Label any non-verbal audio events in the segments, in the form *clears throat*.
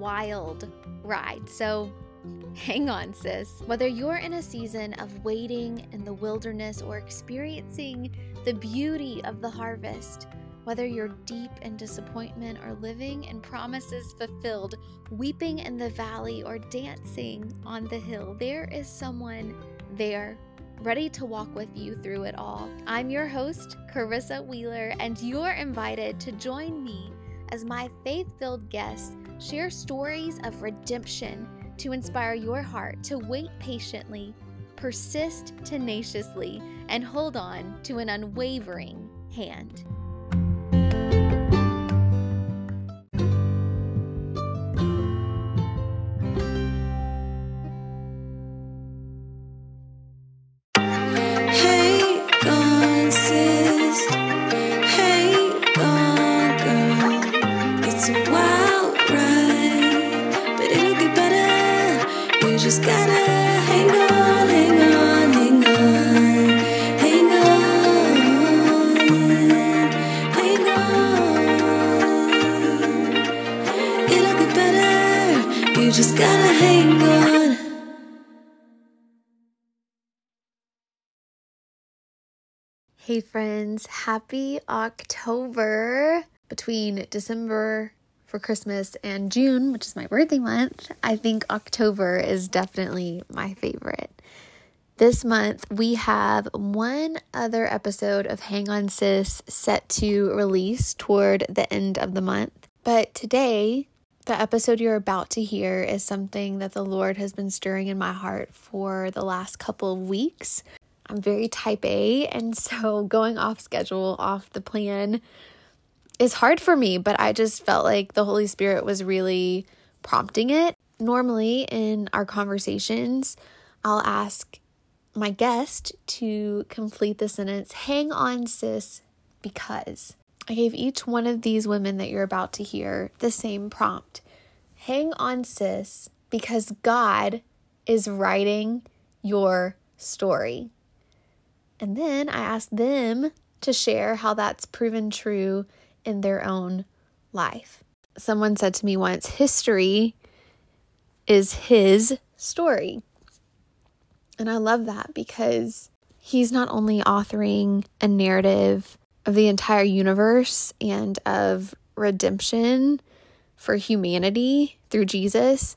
wild ride. So hang on, sis. Whether you're in a season of waiting in the wilderness or experiencing the beauty of the harvest, whether you're deep in disappointment or living in promises fulfilled, weeping in the valley or dancing on the hill, there is someone there ready to walk with you through it all. I'm your host, Karissa Wheeler, and you're invited to join me as my faith filled guests share stories of redemption to inspire your heart to wait patiently, persist tenaciously, and hold on to an unwavering hand. Hey, friends, happy October. Between December for Christmas and June, which is my birthday month, I think October is definitely my favorite. This month, we have one other episode of Hang On Sis set to release toward the end of the month. But today, the episode you're about to hear is something that the Lord has been stirring in my heart for the last couple of weeks. I'm very type A, and so *laughs* going off schedule, off the plan is hard for me, but I just felt like the Holy Spirit was really prompting it. Normally, in our conversations, I'll ask my guest to complete the sentence, hang on, sis, because. I gave each one of these women that you're about to hear the same prompt Hang on, sis, because God is writing your story. And then I asked them to share how that's proven true in their own life. Someone said to me once, history is his story. And I love that because he's not only authoring a narrative of the entire universe and of redemption for humanity through Jesus,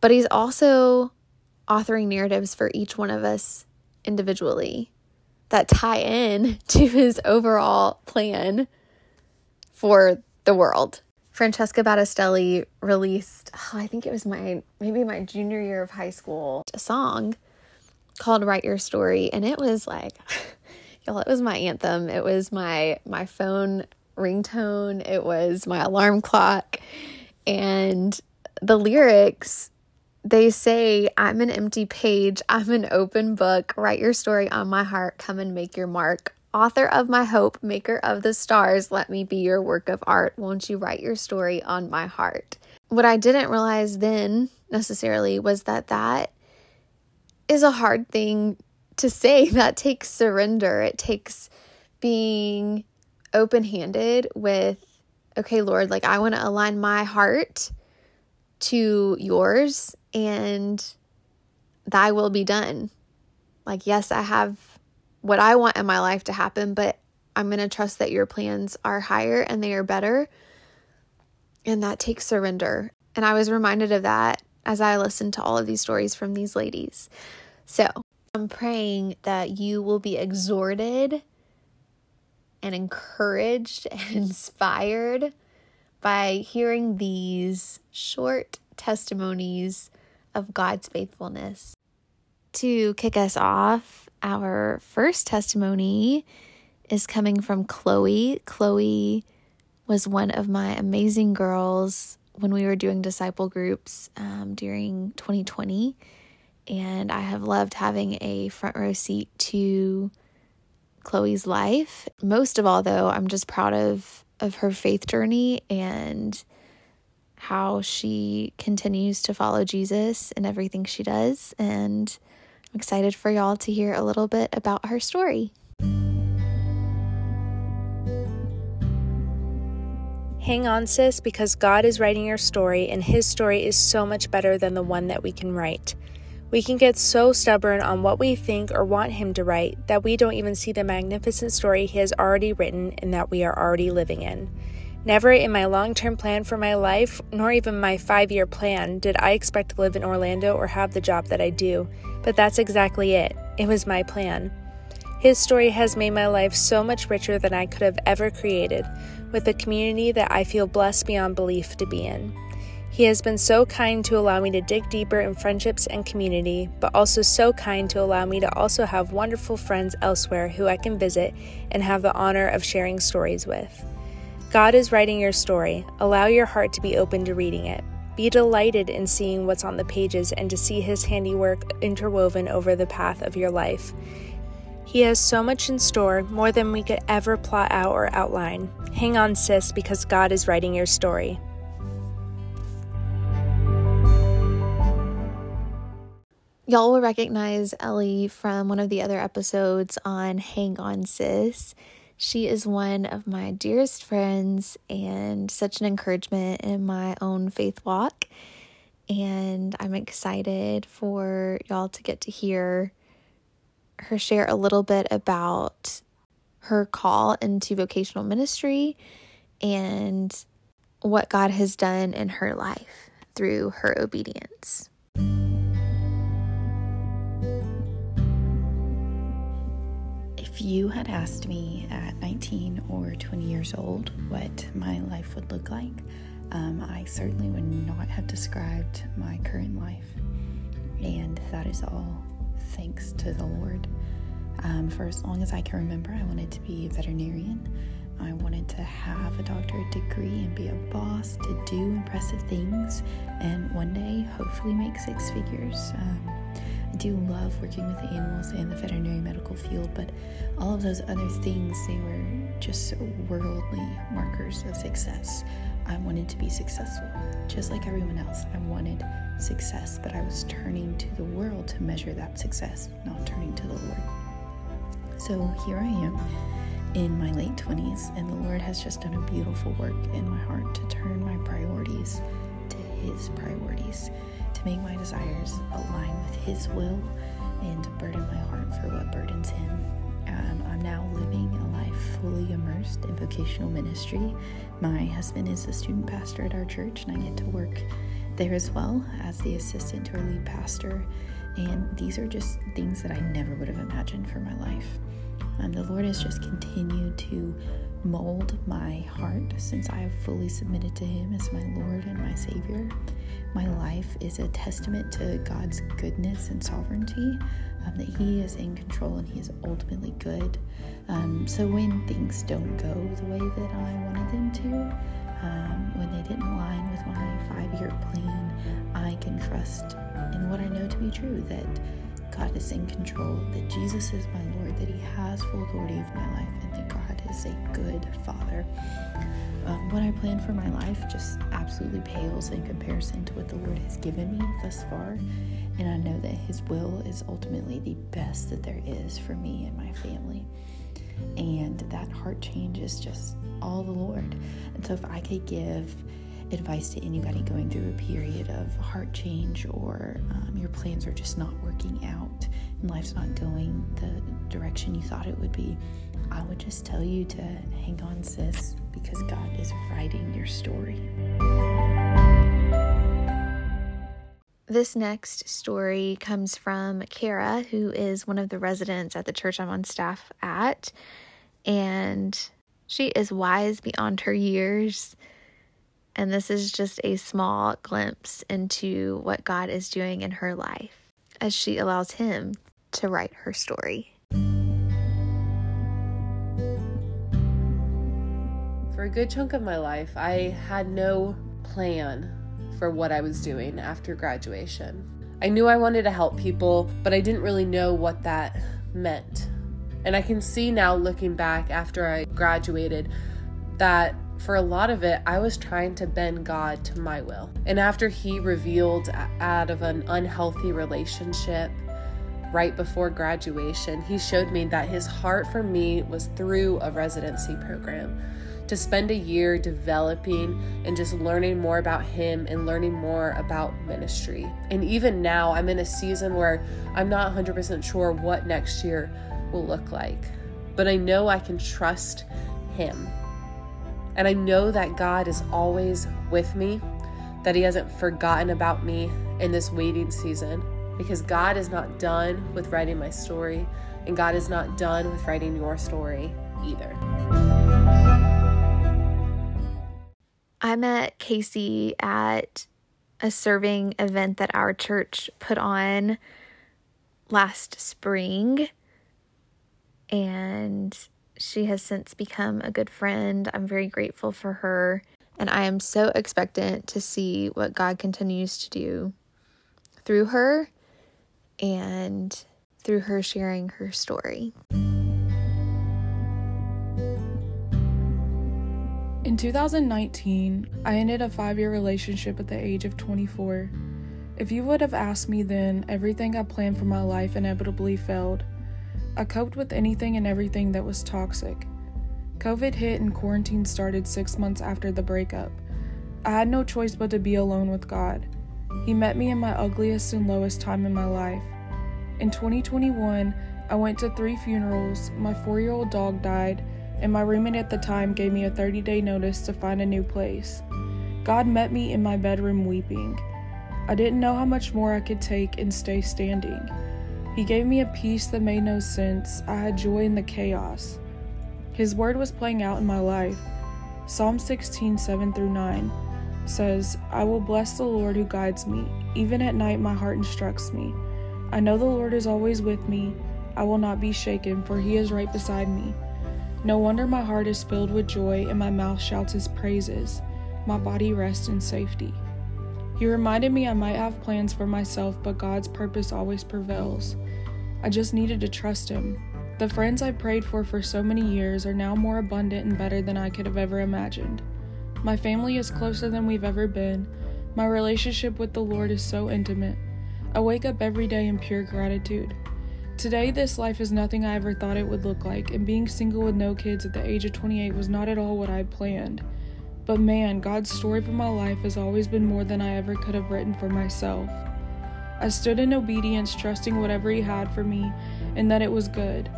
but he's also authoring narratives for each one of us individually that tie in *laughs* to his overall plan for the world. Francesca Battistelli released, oh, I think it was my maybe my junior year of high school, a song called Write Your Story and it was like *laughs* y'all it was my anthem. It was my my phone ringtone, it was my alarm clock and the lyrics they say, I'm an empty page, I'm an open book. Write your story on my heart, come and make your mark. Author of my hope, maker of the stars, let me be your work of art. Won't you write your story on my heart? What I didn't realize then necessarily was that that is a hard thing to say. *laughs* That takes surrender. It takes being open handed with, okay, Lord, like I want to align my heart to yours and thy will be done. Like, yes, I have what I want in my life to happen, but I'm going to trust that your plans are higher and they are better. And that takes surrender. And I was reminded of that as I listened to all of these stories from these ladies. So I'm praying that you will be exhorted and encouraged and *laughs* inspired by hearing these short testimonies of God's faithfulness. To kick us off, our first testimony is coming from Chloe. Chloe was one of my amazing girls when we were doing disciple groups um, during 2020. And I have loved having a front row seat to Chloe's life. Most of all, though, I'm just proud of, of her faith journey and how she continues to follow Jesus in everything she does. And I'm excited for y'all to hear a little bit about her story. Hang on, sis, because God is writing your story, and His story is so much better than the one that we can write. We can get so stubborn on what we think or want Him to write that we don't even see the magnificent story He has already written and that we are already living in. Never in my long term plan for my life, nor even my five year plan, did I expect to live in Orlando or have the job that I do, but that's exactly it. It was my plan. His story has made my life so much richer than I could have ever created, with a community that I feel blessed beyond belief to be in. He has been so kind to allow me to dig deeper in friendships and community, but also so kind to allow me to also have wonderful friends elsewhere who I can visit and have the honor of sharing stories with. God is writing your story. Allow your heart to be open to reading it. Be delighted in seeing what's on the pages and to see His handiwork interwoven over the path of your life. He has so much in store, more than we could ever plot out or outline. Hang on, sis, because God is writing your story. Y'all will recognize Ellie from one of the other episodes on Hang On Sis. She is one of my dearest friends and such an encouragement in my own faith walk. And I'm excited for y'all to get to hear her share a little bit about her call into vocational ministry and what God has done in her life through her obedience. If you had asked me 19 or 20 years old what my life would look like, um, I certainly would not have described my current life. And that is all thanks to the Lord. Um, for as long as I can remember, I wanted to be a veterinarian. I wanted to have a doctorate degree and be a boss, to do impressive things, and one day hopefully make six figures. Um, do love working with the animals and the veterinary medical field, but all of those other things, they were just worldly markers of success. I wanted to be successful, just like everyone else. I wanted success, but I was turning to the world to measure that success, not turning to the Lord. So here I am in my late 20s, and the Lord has just done a beautiful work in my heart to turn my priorities to His priorities, make my desires align with His will, and to burden my heart for what burdens Him. Um, I'm now living a life fully immersed in vocational ministry. My husband is the student pastor at our church, and I get to work there as well as the assistant to our lead pastor. And these are just things that I never would have imagined for my life. Um, the Lord has just continued to mold my heart since I have fully submitted to Him as my Lord and my Savior. My life is a testament to God's goodness and sovereignty, um, that He is in control and He is ultimately good. Um, so when things don't go the way that I wanted them to, um, when they didn't align with my five year plan, I can trust in what I know to be true that God is in control, that Jesus is my Lord, that He has full authority of my life, is a good Father. Um, what I plan for my life just absolutely pales in comparison to what the Lord has given me thus far. And I know that His will is ultimately the best that there is for me and my family. And that heart change is just all the Lord. And so if I could give advice to anybody going through a period of heart change or um, your plans are just not working out and life's not going the direction you thought it would be, I would just tell you to hang on, sis, because God is writing your story. This next story comes from Kara, who is one of the residents at the church I'm on staff at. And she is wise beyond her years. And this is just a small glimpse into what God is doing in her life as she allows Him to write her story. For a good chunk of my life, I had no plan for what I was doing after graduation. I knew I wanted to help people, but I didn't really know what that meant. And I can see now, looking back after I graduated, that for a lot of it, I was trying to bend God to my will. And after He revealed out of an unhealthy relationship right before graduation, He showed me that His heart for me was through a residency program. To spend a year developing and just learning more about Him and learning more about ministry. And even now, I'm in a season where I'm not 100% sure what next year will look like, but I know I can trust Him. And I know that God is always with me, that He hasn't forgotten about me in this waiting season, because God is not done with writing my story, and God is not done with writing your story either. I met Casey at a serving event that our church put on last spring. And she has since become a good friend. I'm very grateful for her. And I am so expectant to see what God continues to do through her and through her sharing her story. In 2019, I ended a five year relationship at the age of 24. If you would have asked me then, everything I planned for my life inevitably failed. I coped with anything and everything that was toxic. COVID hit and quarantine started six months after the breakup. I had no choice but to be alone with God. He met me in my ugliest and lowest time in my life. In 2021, I went to three funerals, my four year old dog died, and my roommate at the time gave me a 30 day notice to find a new place. God met me in my bedroom weeping. I didn't know how much more I could take and stay standing. He gave me a peace that made no sense. I had joy in the chaos. His word was playing out in my life. Psalm 16, 7 through 9 says, I will bless the Lord who guides me. Even at night, my heart instructs me. I know the Lord is always with me. I will not be shaken, for he is right beside me. No wonder my heart is filled with joy and my mouth shouts his praises. My body rests in safety. He reminded me I might have plans for myself, but God's purpose always prevails. I just needed to trust Him. The friends I prayed for for so many years are now more abundant and better than I could have ever imagined. My family is closer than we've ever been. My relationship with the Lord is so intimate. I wake up every day in pure gratitude. Today, this life is nothing I ever thought it would look like, and being single with no kids at the age of 28 was not at all what I planned. But man, God's story for my life has always been more than I ever could have written for myself. I stood in obedience, trusting whatever He had for me, and that it was good.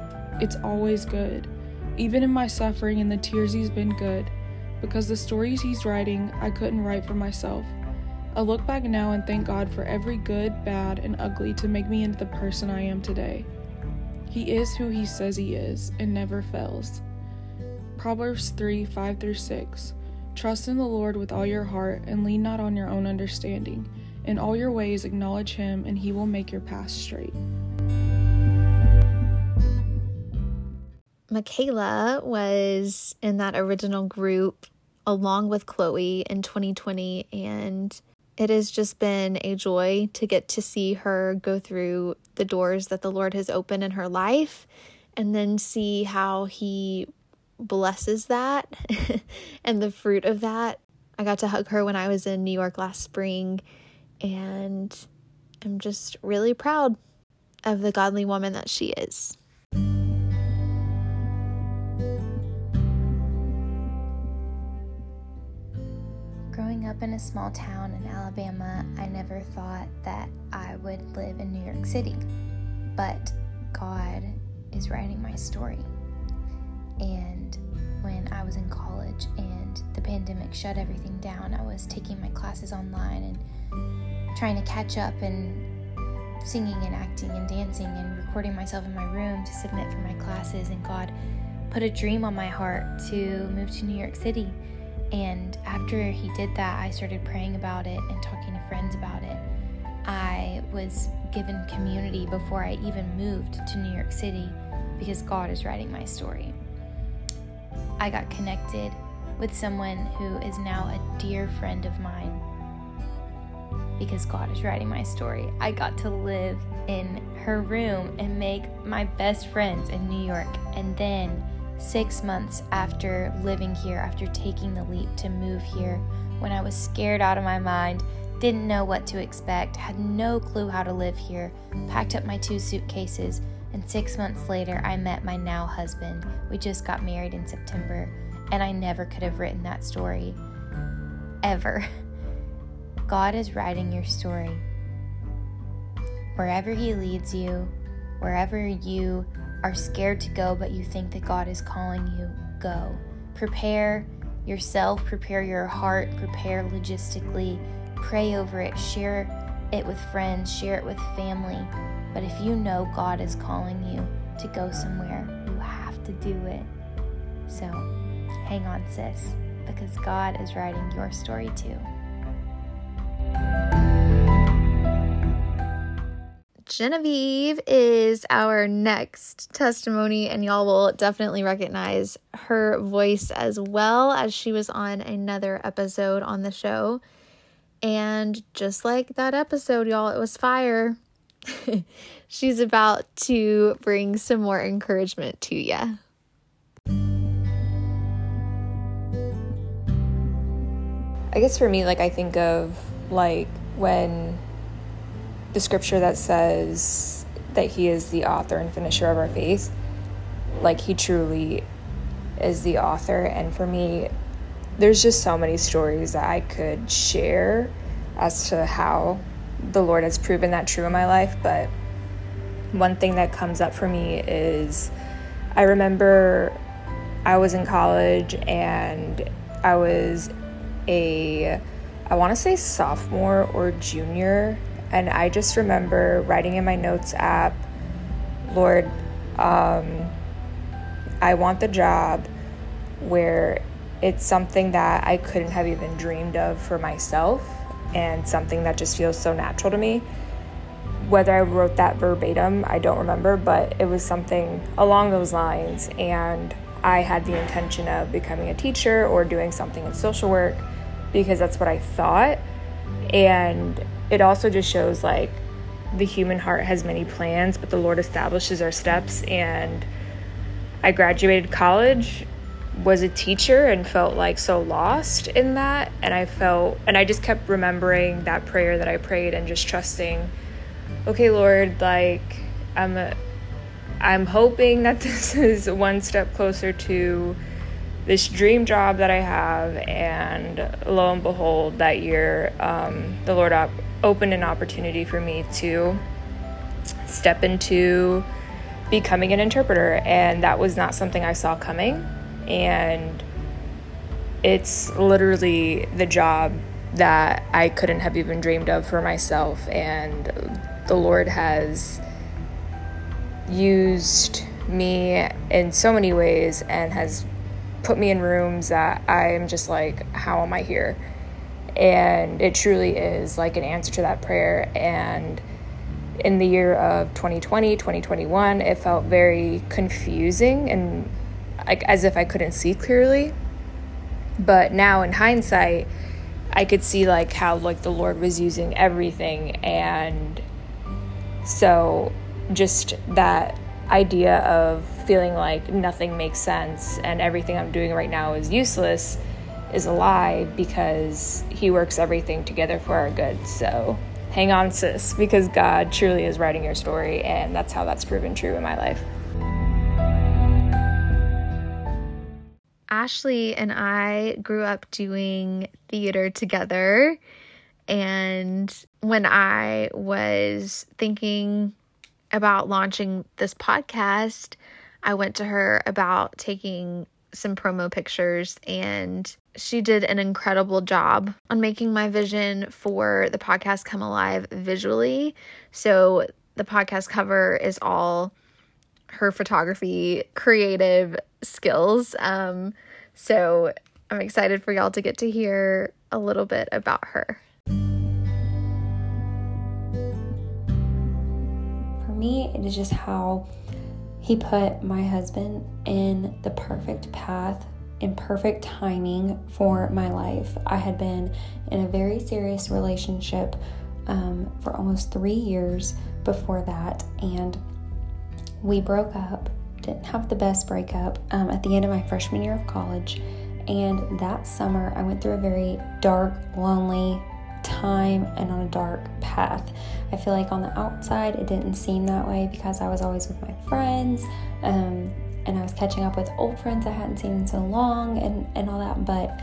It's always good. Even in my suffering and the tears, He's been good. Because the stories He's writing, I couldn't write for myself. I look back now and thank God for every good, bad, and ugly to make me into the person I am today. He is who He says He is and never fails. Proverbs 3 5 through 6. Trust in the Lord with all your heart and lean not on your own understanding. In all your ways, acknowledge Him, and He will make your path straight. Micayla was in that original group along with Chloe in 2020, and it has just been a joy to get to see her go through the doors that the Lord has opened in her life and then see how He blesses that *laughs* and the fruit of that. I got to hug her when I was in New York last spring, and I'm just really proud of the godly woman that she is. Up in a small town in Alabama, I never thought that I would live in New York City. But God is writing my story. And when I was in college and the pandemic shut everything down, I was taking my classes online and trying to catch up and singing and acting and dancing and recording myself in my room to submit for my classes. And God put a dream on my heart to move to New York City. And after He did that, I started praying about it and talking to friends about it. I was given community before I even moved to New York City because God is writing my story. I got connected with someone who is now a dear friend of mine because God is writing my story. I got to live in her room and make my best friends in New York. And then, six months after living here, after taking the leap to move here, when I was scared out of my mind, didn't know what to expect, had no clue how to live here, packed up my two suitcases, and six months later, I met my now husband. We just got married in September, And I never could have written that story ever. *laughs* God is writing your story. Wherever He leads you, wherever you are scared to go, but you think that God is calling you, go. Prepare yourself, prepare your heart, prepare logistically, pray over it, share it with friends, share it with family. But if you know God is calling you to go somewhere, you have to do it. So hang on, sis, because God is writing your story too. Genevieve is our next testimony, and y'all will definitely recognize her voice as well as she was on another episode on the show. And just like that episode, y'all, it was fire. *laughs* She's about to bring some more encouragement to you. I guess for me, like, I think of like when the scripture that says that he is the author and finisher of our faith, like he truly is the author. And for me, there's just so many stories that I could share as to how the Lord has proven that true in my life. But one thing that comes up for me is I remember I was in college and I was a, I want to say sophomore or junior and I just remember writing in my notes app, Lord, um, I want the job where it's something that I couldn't have even dreamed of for myself and something that just feels so natural to me. Whether I wrote that verbatim, I don't remember, but it was something along those lines. And I had the intention of becoming a teacher or doing something in social work because that's what I thought. And it also just shows like the human heart has many plans, but the Lord establishes our steps. And I graduated college, was a teacher, and felt like so lost in that. And I felt, and I just kept remembering that prayer that I prayed and just trusting, okay, Lord, like I'm, a, I'm hoping that *laughs* this is one step closer to this dream job that I have, and lo and behold, that year, um, the Lord opened an opportunity for me to step into becoming an interpreter, and that was not something I saw coming. And it's literally the job that I couldn't have even dreamed of for myself, and the Lord has used me in so many ways and has put me in rooms that I'm just like, how am I here? And it truly is like an answer to that prayer. And in the year of 2020, 2021, it felt very confusing and like as if I couldn't see clearly. But now in hindsight, I could see like how like the Lord was using everything and so just that idea of feeling like nothing makes sense and everything I'm doing right now is useless is a lie because He works everything together for our good. So hang on, sis, because God truly is writing your story, and that's how that's proven true in my life. Ashley and I grew up doing theater together. And when I was thinking about launching this podcast, I went to her about taking some promo pictures and she did an incredible job on making my vision for the podcast come alive visually. So the podcast cover is all her photography creative skills. Um, so I'm excited for y'all to get to hear a little bit about her. For me, it is just how he put my husband in the perfect path in perfect timing for my life. I had been in a very serious relationship um, for almost three years before that, and we broke up. Didn't have the best breakup um, at the end of my freshman year of college. And that summer, I went through a very dark, lonely, time and on a dark path. I feel like on the outside it didn't seem that way because I was always with my friends. Um, and I was catching up with old friends I hadn't seen in so long and, and all that. But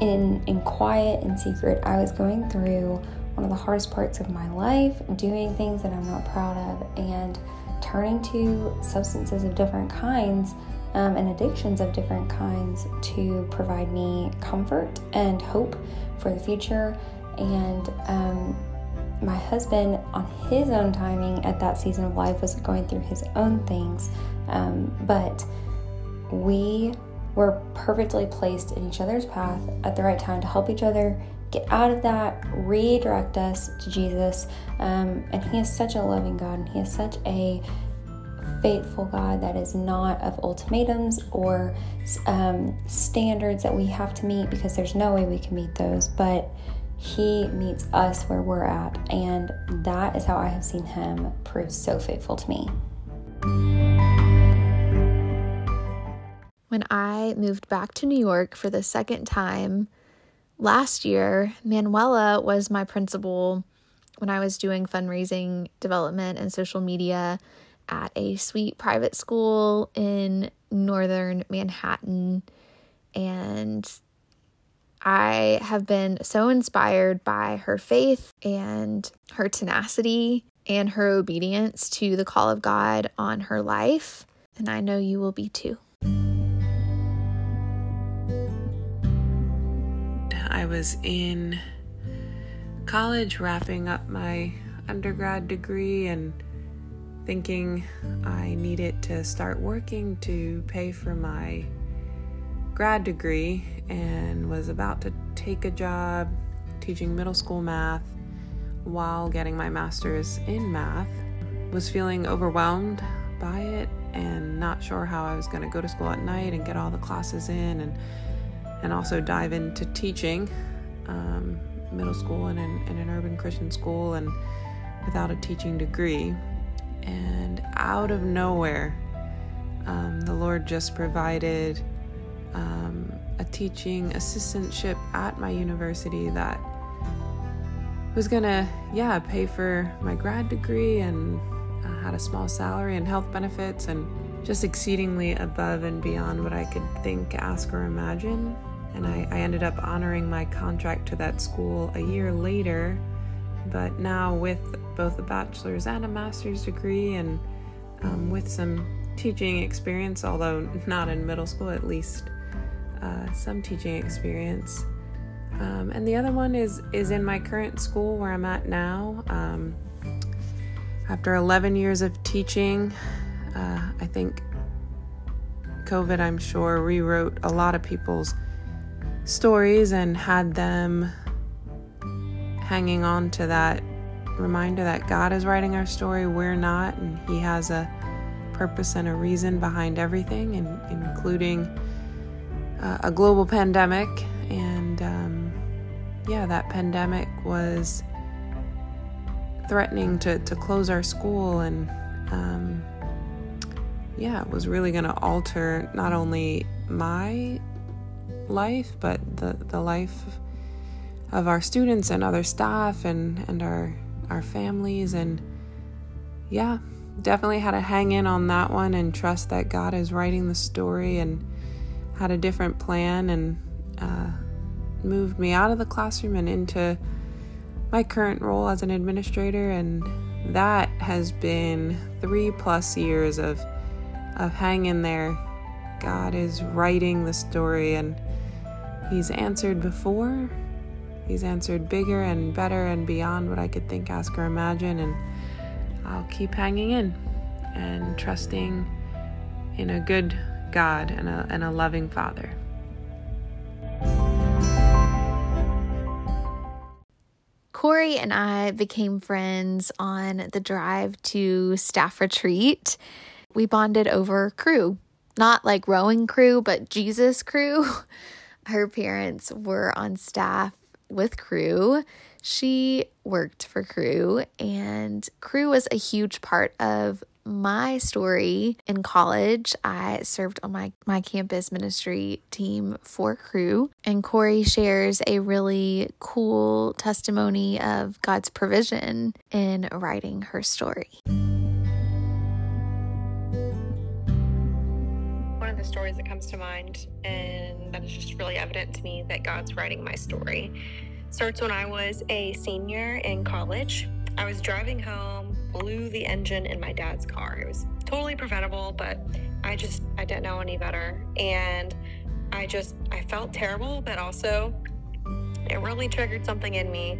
in in quiet and secret, I was going through one of the hardest parts of my life, doing things that I'm not proud of, and turning to substances of different kinds um, and addictions of different kinds to provide me comfort and hope for the future. And um, my husband, on his own timing at that season of life, was going through his own things. Um, but we were perfectly placed in each other's path at the right time to help each other get out of that, redirect us to Jesus. Um, and He is such a loving God, and He is such a faithful God that is not of ultimatums or um, standards that we have to meet because there's no way we can meet those. But He meets us where we're at, and that is how I have seen Him prove so faithful to me. When I moved back to New York for the second time last year, Manuela was my principal when I was doing fundraising development and social media at a sweet private school in northern Manhattan. And I have been so inspired by her faith and her tenacity and her obedience to the call of God on her life. And I know you will be too. I was in college wrapping up my undergrad degree and thinking I needed to start working to pay for my grad degree and was about to take a job teaching middle school math while getting my master's in math. Was feeling overwhelmed by it and not sure how I was going to go to school at night and get all the classes in and and also dive into teaching um, middle school and in, in, an urban Christian school and without a teaching degree. And out of nowhere, um, the Lord just provided um, a teaching assistantship at my university that was gonna, yeah, pay for my grad degree and uh, had a small salary and health benefits and just exceedingly above and beyond what I could think, ask, or imagine and I, I ended up honoring my contract to that school a year later. But now, with both a bachelor's and a master's degree, and um, with some teaching experience, although not in middle school, at least uh, some teaching experience. Um, and the other one is is in my current school where I'm at now. Um, after 11 years of teaching, uh, I think COVID, I'm sure, rewrote a lot of people's stories and had them hanging on to that reminder that God is writing our story, we're not, and He has a purpose and a reason behind everything, and including uh, a global pandemic. And um, yeah, that pandemic was threatening to, to close our school, and um, yeah, it was really going to alter not only my life, but the, the life of our students and other staff and, and our our families and yeah, definitely had to hang in on that one and trust that God is writing the story and had a different plan and uh, moved me out of the classroom and into my current role as an administrator and that has been three plus years of of hanging there God is writing the story and He's answered before. He's answered bigger and better and beyond what I could think, ask, or imagine. And I'll keep hanging in and trusting in a good God and a, and a loving Father. Corrie and I became friends on the drive to staff retreat. We bonded over Cru, not like rowing crew, but Jesus Cru. *laughs* her parents were on staff with Cru. She worked for Cru, and Cru was a huge part of my story in college. I served on my, my campus ministry team for Cru, and Corrie shares a really cool testimony of God's provision in writing her story. One of the stories that comes to mind, and that is just really evident to me that God's writing my story. Starts when I was a senior in college. I was driving home, blew the engine in my dad's car. It was totally preventable, but I just I didn't know any better, and I just I felt terrible, but also it really triggered something in me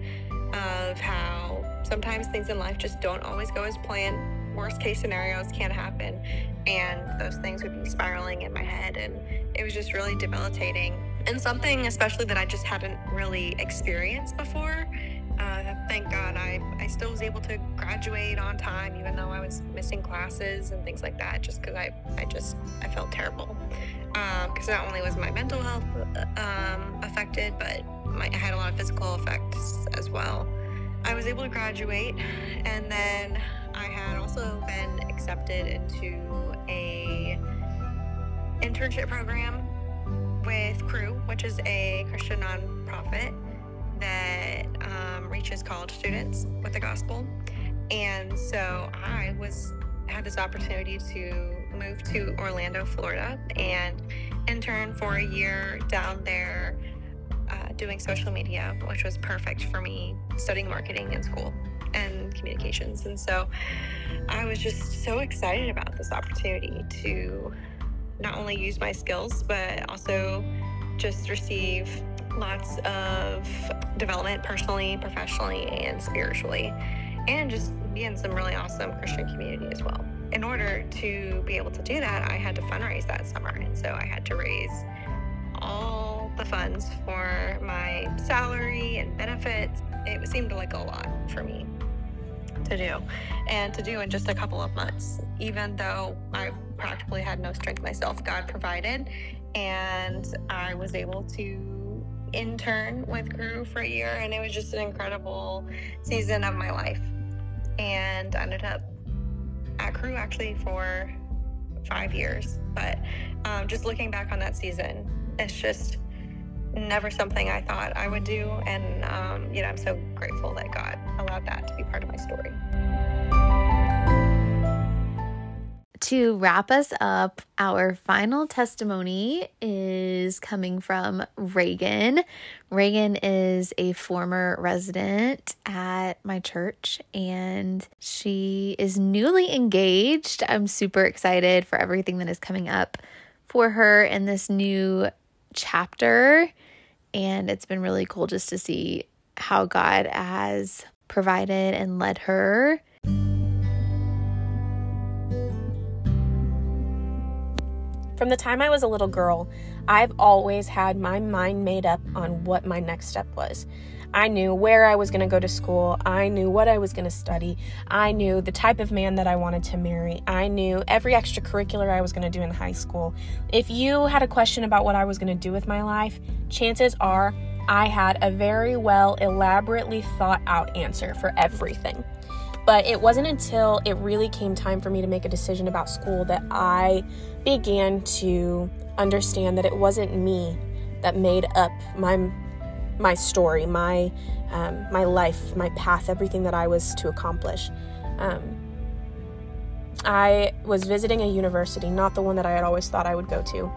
of how sometimes things in life just don't always go as planned. Worst case scenarios can happen, and those things would be spiraling in my head, and it was just really debilitating. And something, especially that I just hadn't really experienced before. Uh, thank God I, I still was able to graduate on time, even though I was missing classes and things like that, just because I, I just I felt terrible. Because um, not only was my mental health um, affected, but my, I had a lot of physical effects as well. I was able to graduate, and then I had also been accepted into a internship program with Cru, which is a Christian nonprofit that um, reaches college students with the gospel. And so I was had this opportunity to move to Orlando, Florida, and intern for a year down there uh, doing social media, which was perfect for me studying marketing in school and communications. And so I was just so excited about this opportunity to not only use my skills, but also just receive lots of development personally, professionally, and spiritually, and just be in some really awesome Christian community as well. In order to be able to do that, I had to fundraise that summer. And so I had to raise all the funds for my salary and benefits. It seemed like a lot for me to do and to do in just a couple of months. Even though I practically had no strength myself, God provided, and I was able to intern with Cru for a year, and it was just an incredible season of my life. And I ended up at Cru actually for five years. But um, just looking back on that season, it's just never something I thought I would do. And, um, you know, I'm so grateful that God allowed that to be part of my story. To wrap us up, our final testimony is coming from Regan. Regan is a former resident at my church and she is newly engaged. I'm super excited for everything that is coming up for her in this new chapter. And it's been really cool just to see how God has provided and led her. From the time I was a little girl, I've always had my mind made up on what my next step was. I knew where I was going to go to school. I knew what I was going to study. I knew the type of man that I wanted to marry. I knew every extracurricular I was going to do in high school. If you had a question about what I was going to do with my life, chances are I had a very well elaborately thought out answer for everything. But it wasn't until it really came time for me to make a decision about school that I began to understand that it wasn't me that made up my my story, my um, my life, my path, everything that I was to accomplish. Um, I was visiting a university, not the one that I had always thought I would go to,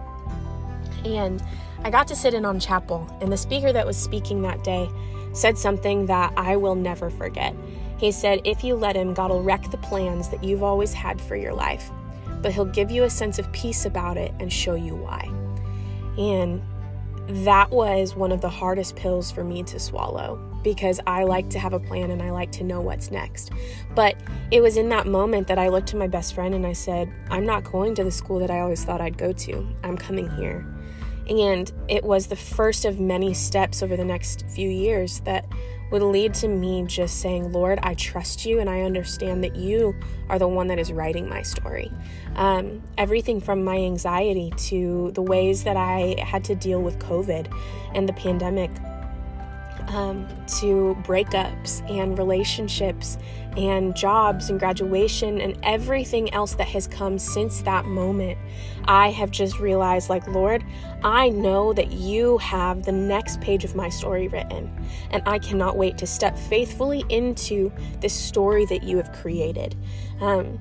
and I got to sit in on chapel. And the speaker that was speaking that day said something that I will never forget. He said, If you let Him, God will wreck the plans that you've always had for your life, but He'll give you a sense of peace about it and show you why. And that was one of the hardest pills for me to swallow because I like to have a plan and I like to know what's next. But it was in that moment that I looked to my best friend and I said, I'm not going to the school that I always thought I'd go to. I'm coming here. And it was the first of many steps over the next few years that would lead to me just saying, Lord, I trust you and I understand that you are the one that is writing my story. Um, everything from my anxiety to the ways that I had to deal with COVID and the pandemic um, to breakups and relationships and jobs and graduation and everything else that has come since that moment, I have just realized, like, Lord, I know that you have the next page of my story written, and I cannot wait to step faithfully into this story that you have created. Um,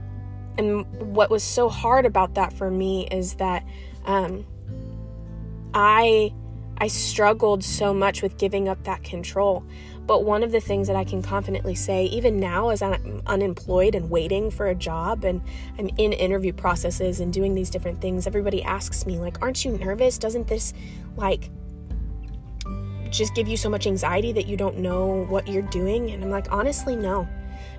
and what was so hard about that for me is that Um, I I struggled so much with giving up that control. But one of the things that I can confidently say, even now as I'm unemployed and waiting for a job and I'm in interview processes and doing these different things, everybody asks me, like, aren't you nervous? Doesn't this, like, just give you so much anxiety that you don't know what you're doing? And I'm like, honestly, no.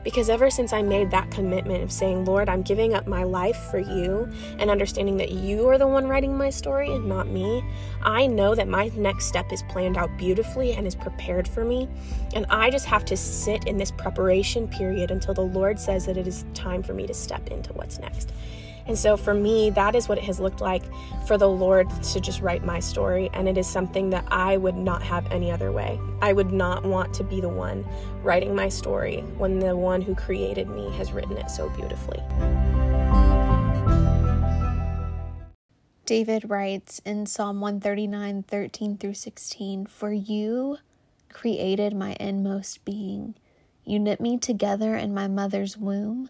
Because ever since I made that commitment of saying, Lord, I'm giving up my life for you and understanding that you are the one writing my story and not me, I know that my next step is planned out beautifully and is prepared for me. And I just have to sit in this preparation period until the Lord says that it is time for me to step into what's next. And so for me, that is what it has looked like for the Lord to just write my story. And it is something that I would not have any other way. I would not want to be the one writing my story when the one who created me has written it so beautifully. David writes in Psalm 139 13 through 16 For you created my inmost being. You knit me together in my mother's womb.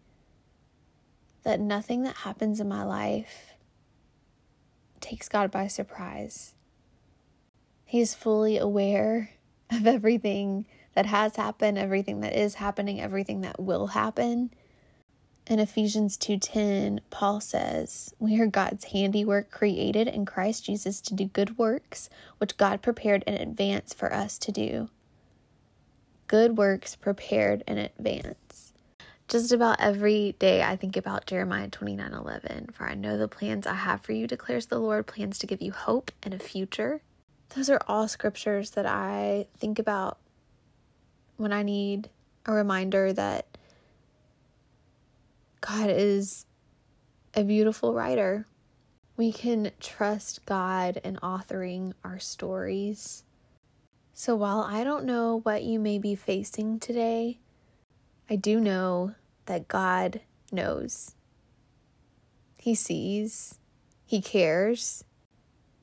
that nothing that happens in my life takes God by surprise. He is fully aware of everything that has happened, everything that is happening, everything that will happen. In Ephesians 2:10, Paul says, "We are God's handiwork created in Christ Jesus to do good works, which God prepared in advance for us to do." Good works prepared in advance. Just about every day I think about Jeremiah 29 11. For I know the plans I have for you, declares the Lord, plans to give you hope and a future. Those are all scriptures that I think about when I need a reminder that God is a beautiful writer. We can trust God in authoring our stories. So while I don't know what you may be facing today, I do know that God knows. He sees, He cares.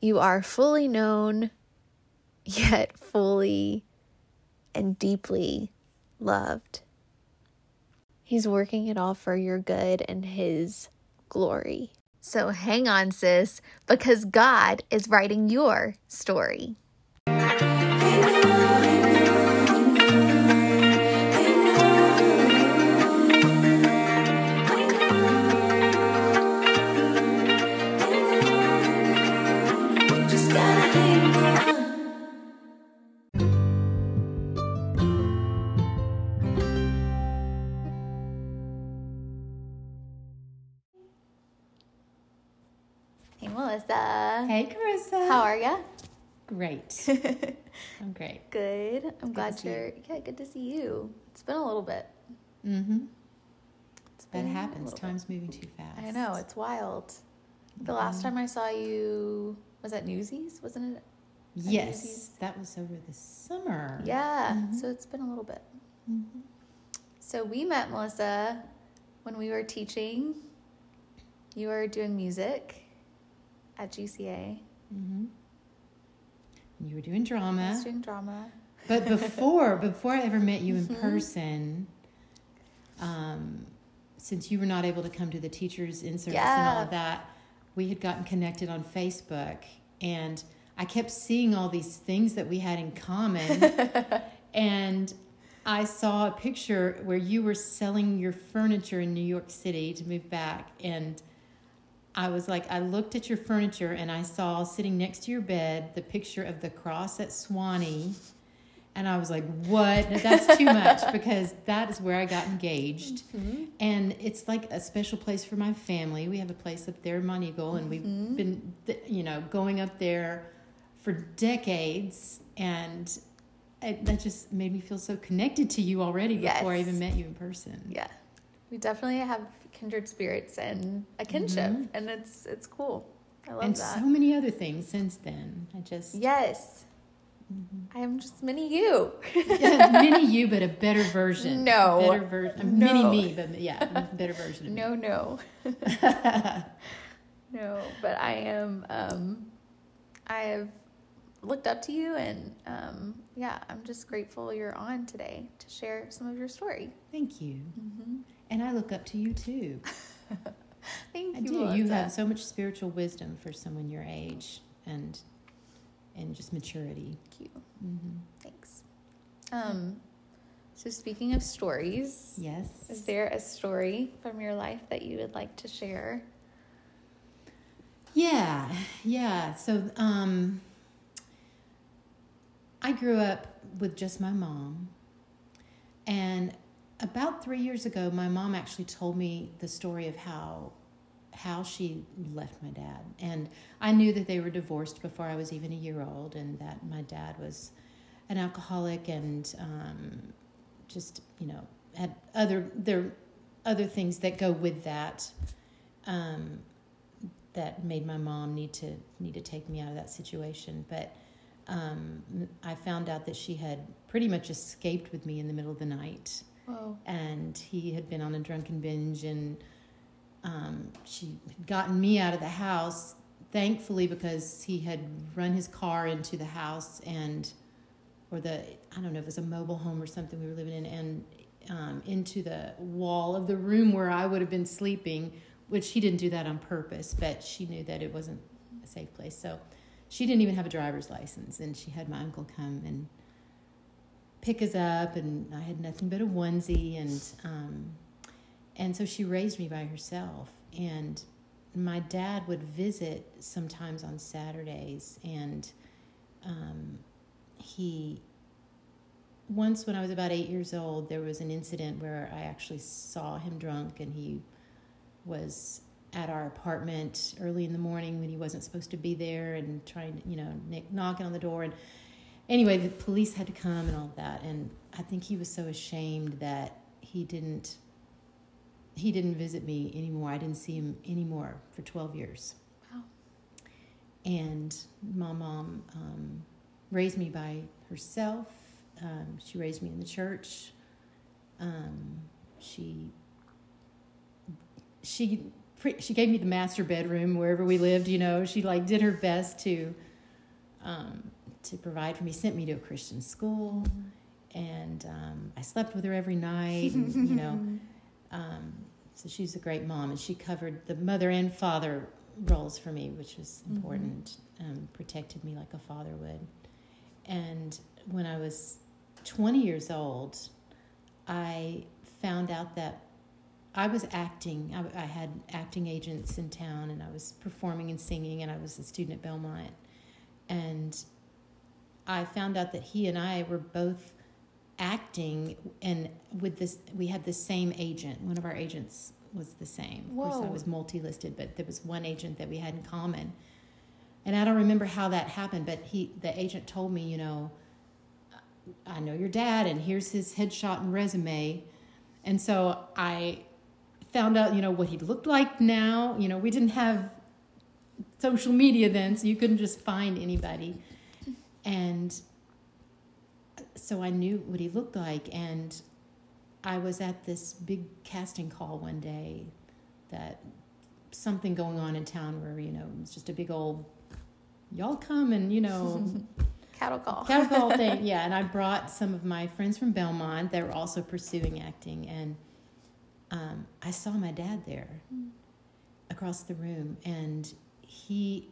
You are fully known, *laughs* yet fully and deeply loved. He's working it all for your good and His glory. So hang on, sis, because God is writing your story. Hey, Karissa. How are ya? Great. *laughs* I'm great. Good. I'm good glad you're. You. Yeah, good to see you. It's been a little bit. Mm-hmm. It's that happens. Time's bit. moving too fast. I know. It's wild. The mm-hmm. last time I saw you was at Newsies, wasn't it? Yes, Newsies? that was over the summer. Yeah. Mm-hmm. So it's been a little bit. Mm-hmm. So we met Melissa when we were teaching. You were doing music at GCA. Mm-hmm. You were doing drama. I was doing drama. But *laughs* before, before I ever met you in mm-hmm. person, um, since you were not able to come to the teachers in service yeah. and all of that, we had gotten connected on Facebook, and I kept seeing all these things that we had in common, *laughs* and I saw a picture where you were selling your furniture in New York City to move back, and I was like, I looked at your furniture and I saw sitting next to your bed the picture of the cross at Sewanee. And I was like, what? That's too *laughs* much because that is where I got engaged. Mm-hmm. And it's like a special place for my family. We have a place up there in Monteagle, and we've mm-hmm. been, you know, going up there for decades. And it, that just made me feel so connected to you already yes. before I even met you in person. Yeah. We definitely have kindred spirits and a kinship, mm-hmm. and it's it's cool. I love and that. so many other things since then. I just yes. I am just mini you. *laughs* yeah, mini you, but a better version. No. better version. No. Mini me, but yeah, better version. Of No, no. *laughs* no, but I am um I have looked up to you and um yeah, I'm just grateful you're on today to share some of your story. Thank you. And I look up to you too. *laughs* Thank you. I you. do. You have so much spiritual wisdom for someone your age, and and just maturity. Thank you. hmm Thanks. Um so speaking of stories, Yes. is there a story from your life that you would like to share? Yeah, yeah. So, um, I grew up with just my mom, and about three years ago, my mom actually told me the story of how how she left my dad, and I knew that they were divorced before I was even a year old, and that my dad was an alcoholic and um, just you know had other there other things that go with that. Um, that made my mom need to need to take me out of that situation. But um, I found out that she had pretty much escaped with me in the middle of the night, Whoa. and he had been on a drunken binge, and um, she had gotten me out of the house. Thankfully, because he had run his car into the house and, or the I don't know if it was a mobile home or something we were living in, and um, into the wall of the room where I would have been sleeping which he didn't do that on purpose, but she knew that it wasn't a safe place. So she didn't even have a driver's license, and she had my uncle come and pick us up, and I had nothing but a onesie, and um, and so she raised me by herself. And my dad would visit sometimes on Saturdays, and um, he once when I was about eight years old, there was an incident where I actually saw him drunk, and he was at our apartment early in the morning when he wasn't supposed to be there and trying to, you know, knocking on the door. And anyway, the police had to come and all that. And I think he was so ashamed that he didn't he didn't visit me anymore. I didn't see him anymore for 12 years. Wow. And my mom um, raised me by herself. Um, she raised me in the church. Um, she she she gave me the master bedroom wherever we lived. You know, she like did her best to um, to provide for me. Sent me to a Christian school, and um, I slept with her every night. And, you know, *laughs* um, so she's a great mom, and she covered the mother and father roles for me, which was important. Um, protected me like a father would. And when I was 20 years old, I found out that I was acting. I, I, had acting agents in town, and I was performing and singing, and I was a student at Belmont. And I found out that he and I were both acting, and with this, we had the same agent. One of our agents was the same. Of course, I was multi-listed, but there was one agent that we had in common. And I don't remember how that happened, but he, the agent, told me, you know, I know your dad, and here's his headshot and resume. And so I found out, you know, what he looked like now. You know, we didn't have social media then, so you couldn't just find anybody. And so I knew what he looked like. And I was at this big casting call one day that something going on in town where, you know, it was just a big old, y'all come and, you know, *laughs* Cattle call. cattle call *laughs* thing. Yeah, and I brought some of my friends from Belmont that were also pursuing acting, and um, I saw my dad there across the room, and he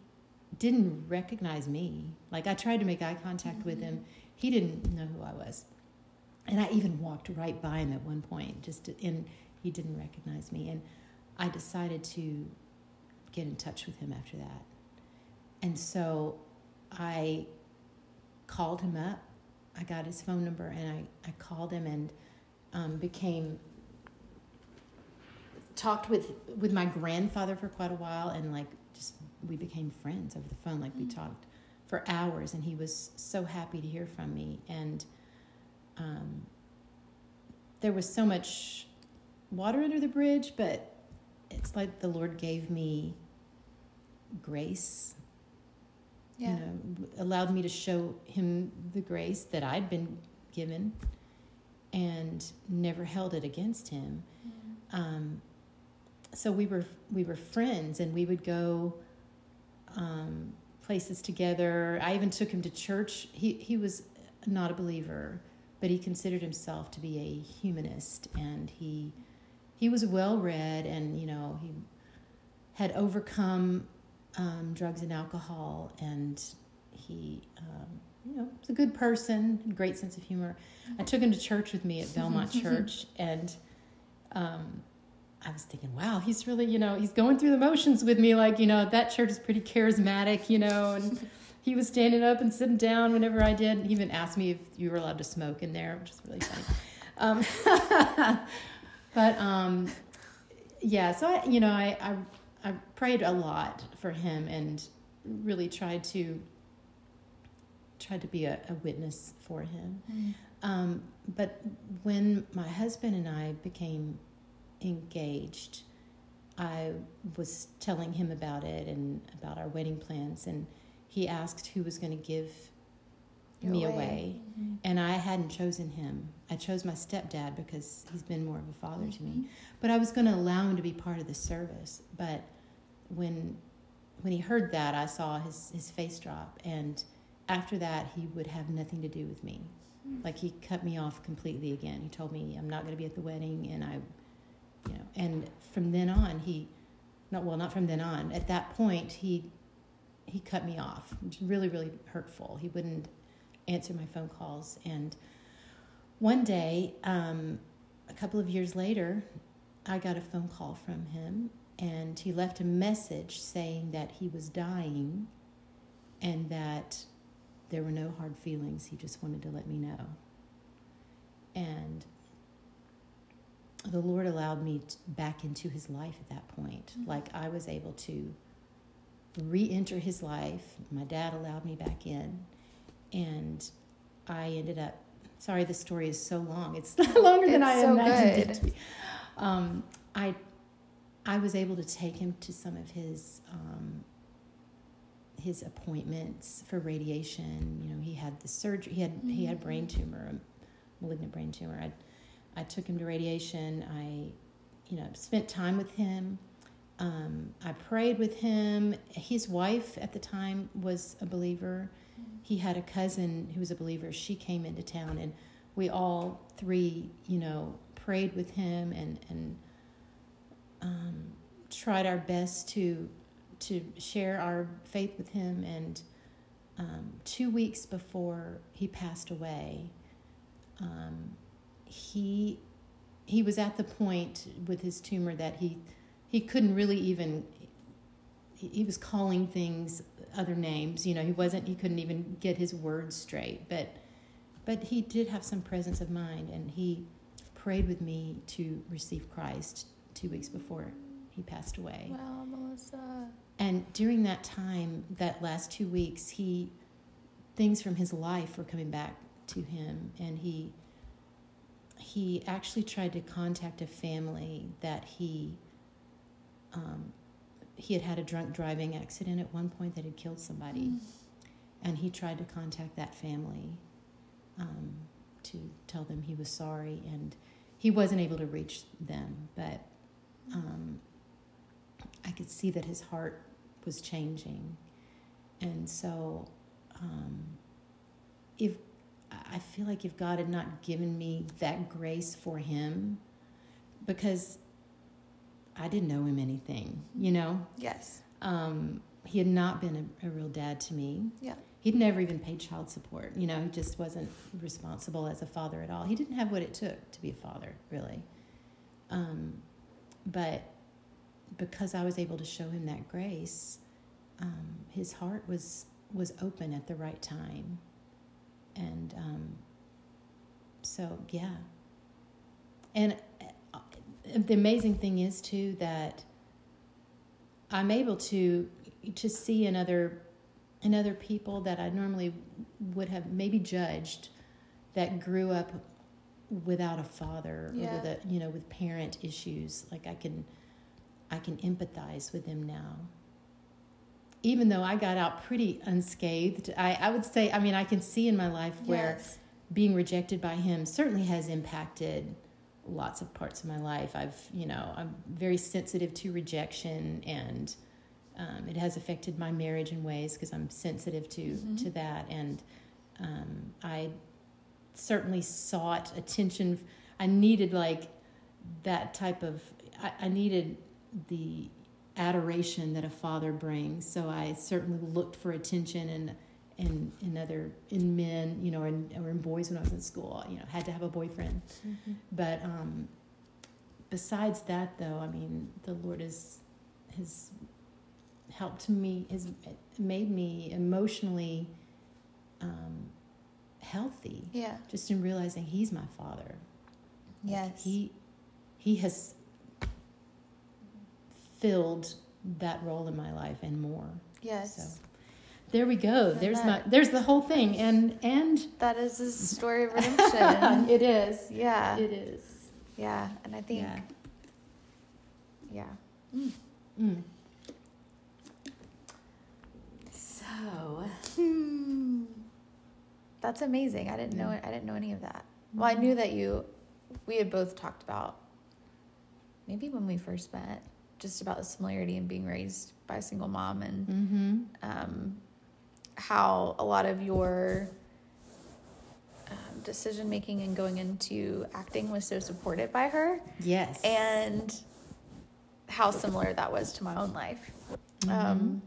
didn't recognize me. Like I tried to make eye contact with him, he didn't know who I was, and I even walked right by him at one point, just to, and he didn't recognize me, and I decided to get in touch with him after that, and so I called him up. I got his phone number and I, I called him and um, became talked with with my grandfather for quite a while and like we became friends over the phone like we talked for hours and he was so happy to hear from me and um, there was so much water under the bridge but it's like the lord gave me grace. Yeah. You know, allowed me to show him the grace that I'd been given and never held it against him. Mm. Um, so we were we were friends and we would go um, places together. I even took him to church. He he was not a believer, but he considered himself to be a humanist and he he was well read and you know he had overcome um, drugs and alcohol, and he, um, you know, was a good person, great sense of humor. I took him to church with me at Belmont *laughs* Church, and um, I was thinking, wow, he's really, you know, he's going through the motions with me. Like, you know, that church is pretty charismatic, you know, and *laughs* he was standing up and sitting down whenever I did. He even asked me if you were allowed to smoke in there, which is really funny. *laughs* Um, *laughs* but um, yeah, so I, you know, I, I I prayed a lot for him and really tried to tried to be a, a witness for him. Mm. Um, but when my husband and I became engaged, I was telling him about it and about our wedding plans, and he asked who was going to give Your me away, away. Mm-hmm. and I hadn't chosen him. I chose my stepdad because he's been more of a father mm-hmm. to me. Mm-hmm. But I was going to allow him to be part of the service. But when when he heard that, I saw his his face drop, and after that, he would have nothing to do with me. Mm. Like he cut me off completely again. He told me I'm not going to be at the wedding, and I, you know, and from then on, he, not well, not from then on. At that point, he he cut me off. It was really really hurtful. He wouldn't answer my phone calls, and one day, um, a couple of years later, I got a phone call from him and he left a message saying that he was dying and that there were no hard feelings. He just wanted to let me know. And the Lord allowed me back into his life at that point. Mm-hmm. Like I was able to re enter his life. My dad allowed me back in. And I ended up, sorry, the story is so long. It's *laughs* longer it's than I so imagined good. it to be. Um, I I was able to take him to some of his um, his appointments for radiation. You know, he had the surgery. He had mm-hmm. he had brain mm-hmm. tumor, a malignant brain tumor. I I took him to radiation. I you know spent time with him. Um, I prayed with him. His wife at the time was a believer. He had a cousin who was a believer. She came into town, and we all three, you know, prayed with him and and um, tried our best to to share our faith with him. And um, two weeks before he passed away, um, he he was at the point with his tumor that he he couldn't really even he, he was calling things other names. You know, he wasn't he couldn't even get his words straight, but but he did have some presence of mind and he prayed with me to receive Christ two weeks before he passed away. Wow, Melissa. And during that time, that last two weeks, he things from his life were coming back to him, and he he actually tried to contact a family that he um, he had had a drunk driving accident at one point that had killed somebody, mm. and he tried to contact that family um, to tell them he was sorry, and he wasn't able to reach them, but um, I could see that his heart was changing. And so, um, if I feel like if God had not given me that grace for him, because I didn't know him anything, you know? Yes. Um, he had not been a, a, real dad to me. Yeah. He'd never even paid child support. You know, he just wasn't responsible as a father at all. He didn't have what it took to be a father, really. Um, but because I was able to show him that grace, um, his heart was was open at the right time, and um, so yeah. And uh, the amazing thing is too that I'm able to to see in other in other people that I normally would have maybe judged that grew up without a father yeah. or with a you know with parent issues like i can i can empathize with them now even though I got out pretty unscathed, I, I would say, I mean, I can see in my life where Yes. being rejected by him certainly has impacted lots of parts of my life. I've, you know, I'm very sensitive to rejection and um, it has affected my marriage in ways because I'm sensitive to, Mhm. to that. And um, I certainly sought attention. I needed like that type of, I, I needed the adoration that a father brings. So I certainly looked for attention and in in other in men, you know, or in, or in boys when I was in school. You know, had to have a boyfriend. But um, besides that, though, I mean, the Lord has has helped me, has made me emotionally um, healthy. Yeah. Just in realizing He's my Father. Like, Yes. He He has filled that role in my life and more. Yes. So there we go. Like There's my there's the whole thing. And and That is a story of *laughs* redemption. it is. yeah. It is. Yeah. And I think, Yeah. yeah. Mm. So Hmm. That's amazing. I didn't know. I didn't know any of that. Well, I knew that you, we had both talked about, maybe when we first met, just about the similarity in being raised by a single mom and mm-hmm. um, how a lot of your um, decision making and going into acting was so supported by her, yes. and how similar that was to my own life. Um,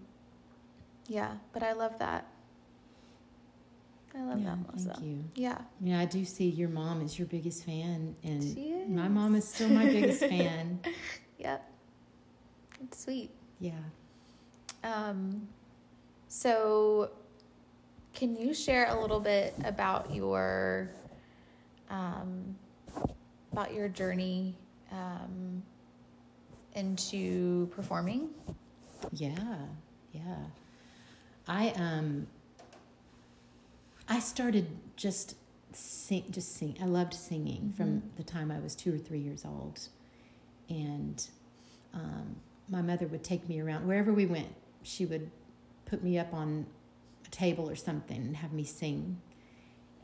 yeah, but I love that. I love yeah, that, Melissa. thank you. Yeah. Yeah, I do see your mom is your biggest fan, and She my mom is still my biggest *laughs* fan. Yep. It's sweet. Yeah. Um, so, can you share a little bit about your um, about your journey um, into performing? Yeah, yeah. I um I started just sing just sing. I loved singing from the time I was 2 or 3 years old. And um my mother would take me around wherever we went. She would put me up on a table or something and have me sing.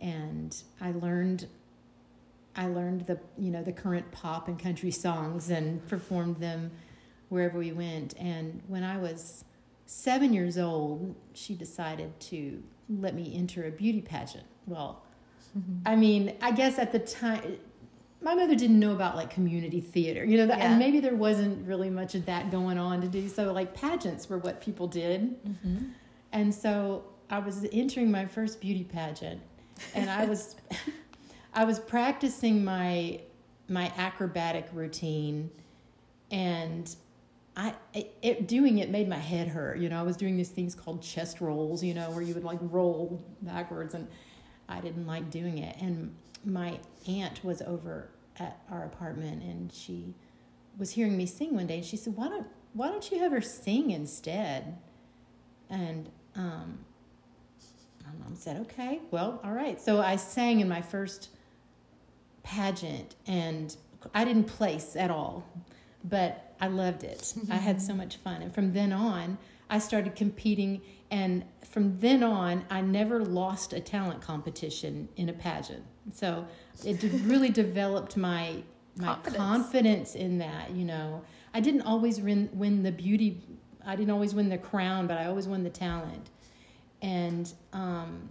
And I learned I learned the you know the current pop and country songs and performed them wherever we went. And when I was seven years old, she decided to let me enter a beauty pageant. Well, mm-hmm. I mean, I guess at the time, my mother didn't know about like community theater, you know, that, Yeah. and maybe there wasn't really much of that going on to do. So, like, pageants were what people did. Mm-hmm. And so I was entering my first beauty pageant, and I was, *laughs* I was practicing my my acrobatic routine, and I it, it doing it made my head hurt. You know, I was doing these things called chest rolls. You know, where you would like roll backwards, and I didn't like doing it. And my aunt was over at our apartment, and she was hearing me sing one day, and she said, "Why don't Why don't you have her sing instead?" And um, my mom said, "Okay, well, all right." So I sang in my first pageant, and I didn't place at all, but I loved it. I had so much fun, and from then on, I started competing. And from then on, I never lost a talent competition in a pageant. So it *laughs* really developed my my Confidence. confidence in that. You know, I didn't always win win the beauty. I didn't always win the crown, but I always won the talent. And um,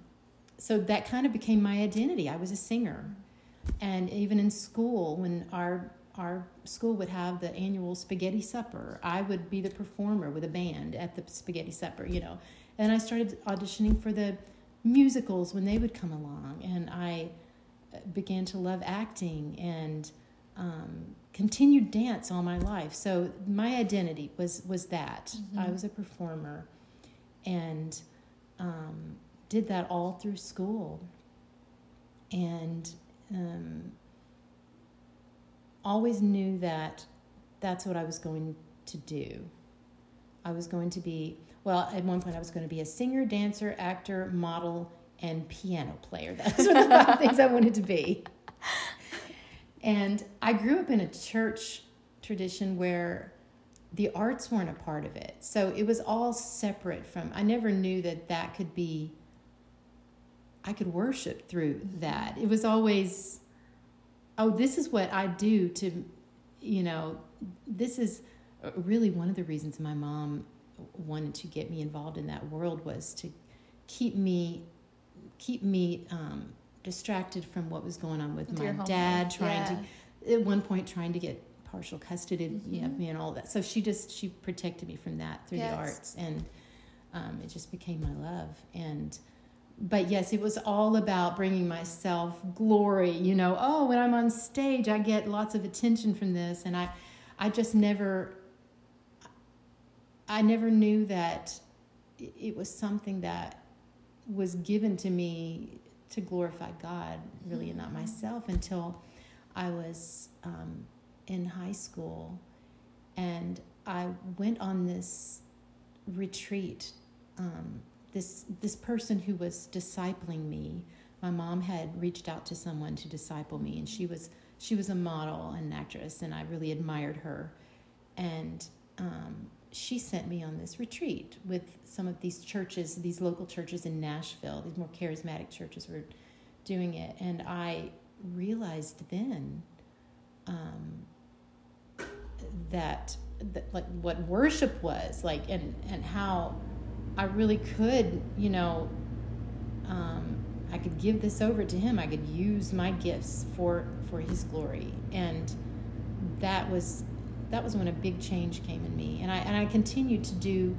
so that kind of became my identity. I was a singer, and even in school, when our our school would have the annual spaghetti supper, I would be the performer with a band at the spaghetti supper. You know, and I started auditioning for the musicals when they would come along, and I began to love acting and um, continued dance all my life. So my identity was was that I was a performer, and um, did that all through school, and um, always knew that that's what I was going to do. I was going to be well. At one point, I was going to be a singer, dancer, actor, model, and piano player. *laughs* That's of the *laughs* things I wanted to be. And I grew up in a church tradition where the arts weren't a part of it. So it was all separate from, I never knew that that could be, I could worship through that. It was always, oh, this is what I do to, you know, this is really one of the reasons my mom wanted to get me involved in that world was to keep me, keep me um, distracted from what was going on with, with my dad, trying yeah. to, at one point, trying to get partial custody mm-hmm. of me and all that. So she just she protected me from that through yes. the arts, and um, it just became my love. And but yes, it was all about bringing myself glory. You know, oh, when I'm on stage, I get lots of attention from this, and I, I just never, I never knew that it was something that was given to me to glorify God, really, and not mm-hmm. myself until I was um, in high school, and I went on this retreat. Um, this this person who was discipling me, my mom had reached out to someone to disciple me, and she was she was a model and an actress, and I really admired her. And um, she sent me on this retreat with some of these churches, these local churches in Nashville. These more charismatic churches were doing it, and I realized then um, that, that like what worship was like and and how I really could you know um, I could give this over to him. I could use my gifts for for his glory. And that was that was when a big change came in me. And I and I continued to do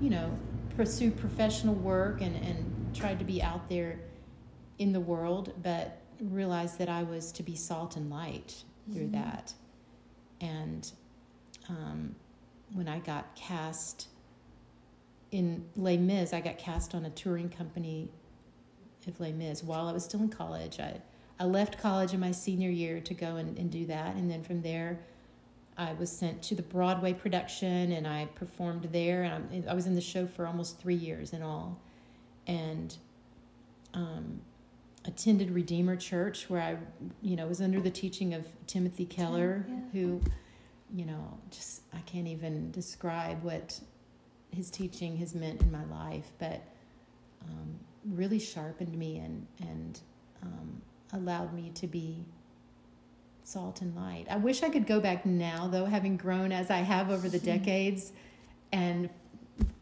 you know pursue professional work and and tried to be out there in the world but realized that I was to be salt and light through mm-hmm. that. And um, when I got cast in Les Mis, I got cast on a touring company of Les Mis while I was still in college. I, I left college in my senior year to go and, and do that. And then from there, I was sent to the Broadway production and I performed there. And I was in the show for almost three years in all. And um, attended Redeemer Church where I, you know, was under the teaching of Timothy Keller, yeah. who you know, just I can't even describe what his teaching has meant in my life, but um, really sharpened me and and um, allowed me to be salt and light. I wish I could go back now, though, having grown as I have over the *laughs* decades, and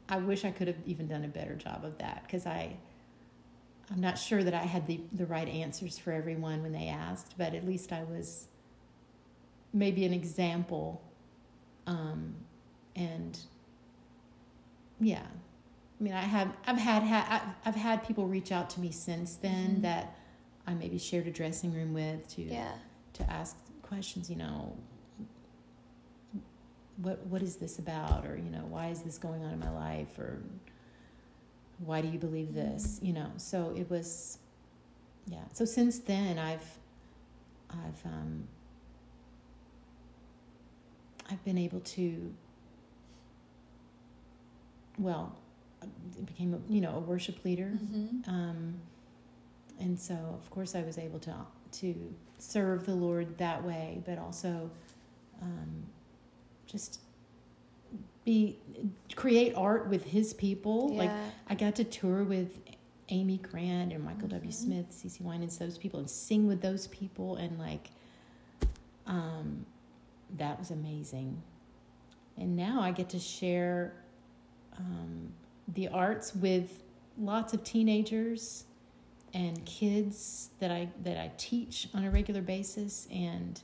I wish I could have even done a better job of that because I. I'm not sure that I had the, the right answers for everyone when they asked, but at least I was maybe an example. Um, and yeah, I mean, I have I've had, ha- I've had people reach out to me since then mm-hmm. that I maybe shared a dressing room with to yeah. to ask questions. You know, what what is this about, or you know, why is this going on in my life, or why do you believe this? Mm-hmm. You know, so it was, yeah. So since then, I've I've um, I've been able to, well, it became a, you know a worship leader, mm-hmm. um, and so of course I was able to to serve the Lord that way, but also um, just be create art with His people. Yeah. Like I got to tour with Amy Grant and Michael mm-hmm. W. Smith, CeCe Winans, those people, and sing with those people, and like. Um, that was amazing. And now I get to share um, the arts with lots of teenagers and kids that I that I teach on a regular basis, and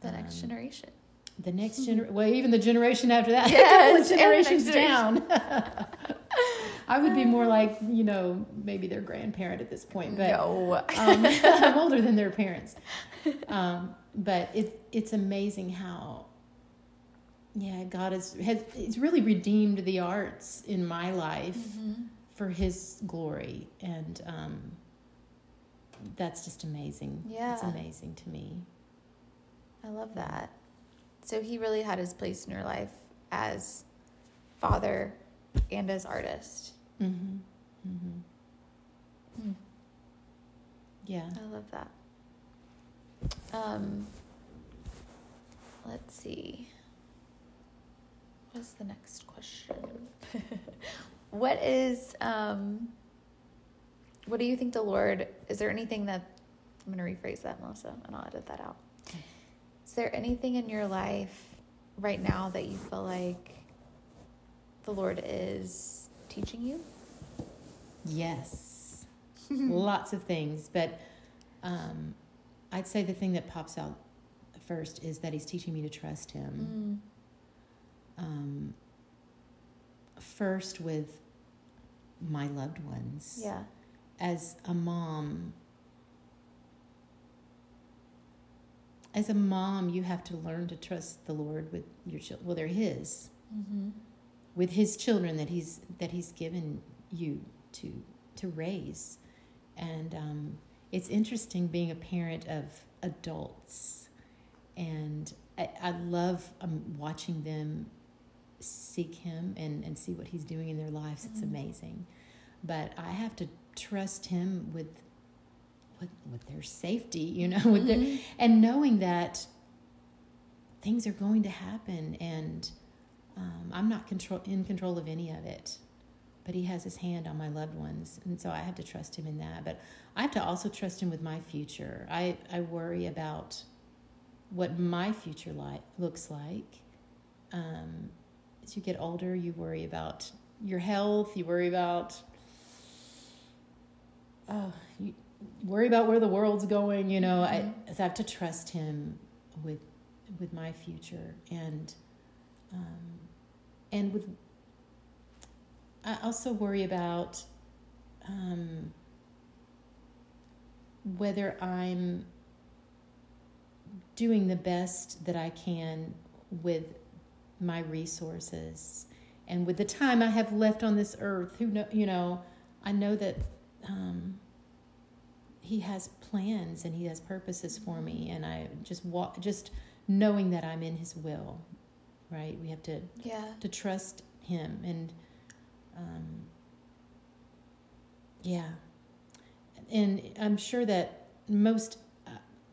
the um, next generation. The next *laughs* generation, well, even the generation after that, *laughs* yes, generations down. *laughs* I would be more like, you know, maybe their grandparent at this point, but no. um, I'm older than their parents. Um, but it's it's amazing how yeah god has has it's really redeemed the arts in my life mm-hmm. for his glory and um that's just amazing yeah it's amazing to me i love that so he really had his place in your life as father and as artist mm-hmm. Mm-hmm. Mm. yeah i love that um, let's see. What's the next question? *laughs* what is um what do you think the Lord is there anything that I'm gonna rephrase that, Melissa, and I'll edit that out. Is there anything in your life right now that you feel like the Lord is teaching you? Yes. *laughs* Lots of things, but um, I'd say the thing that pops out first is that he's teaching me to trust him. Mm. Um, first with my loved ones. Yeah. As a mom, as a mom, you have to learn to trust the Lord with your children. Well, they're His, mm-hmm. with His children that He's that He's given you to to raise, and um, it's interesting being a parent of adults, and I, I love um, watching them seek Him and and see what He's doing in their lives. Mm-hmm. It's amazing, but I have to trust Him with with, with their safety, you know, with mm-hmm. their, and knowing that things are going to happen and um, I'm not control in control of any of it. But he has his hand on my loved ones, and so I have to trust him in that. But I have to also trust him with my future. I, I worry about what my future like looks like. Um, as you get older, you worry about your health. You worry about oh, you, worry about where the world's going. You know, mm-hmm. I, I have to trust him with with my future and um, and with I also worry about um, whether I'm doing the best that I can with my resources and with the time I have left on this earth. Who know? You know, I know that um, he has plans and he has purposes for me and i just walk just knowing that i'm in his will right we have to yeah to trust him and um, yeah and i'm sure that most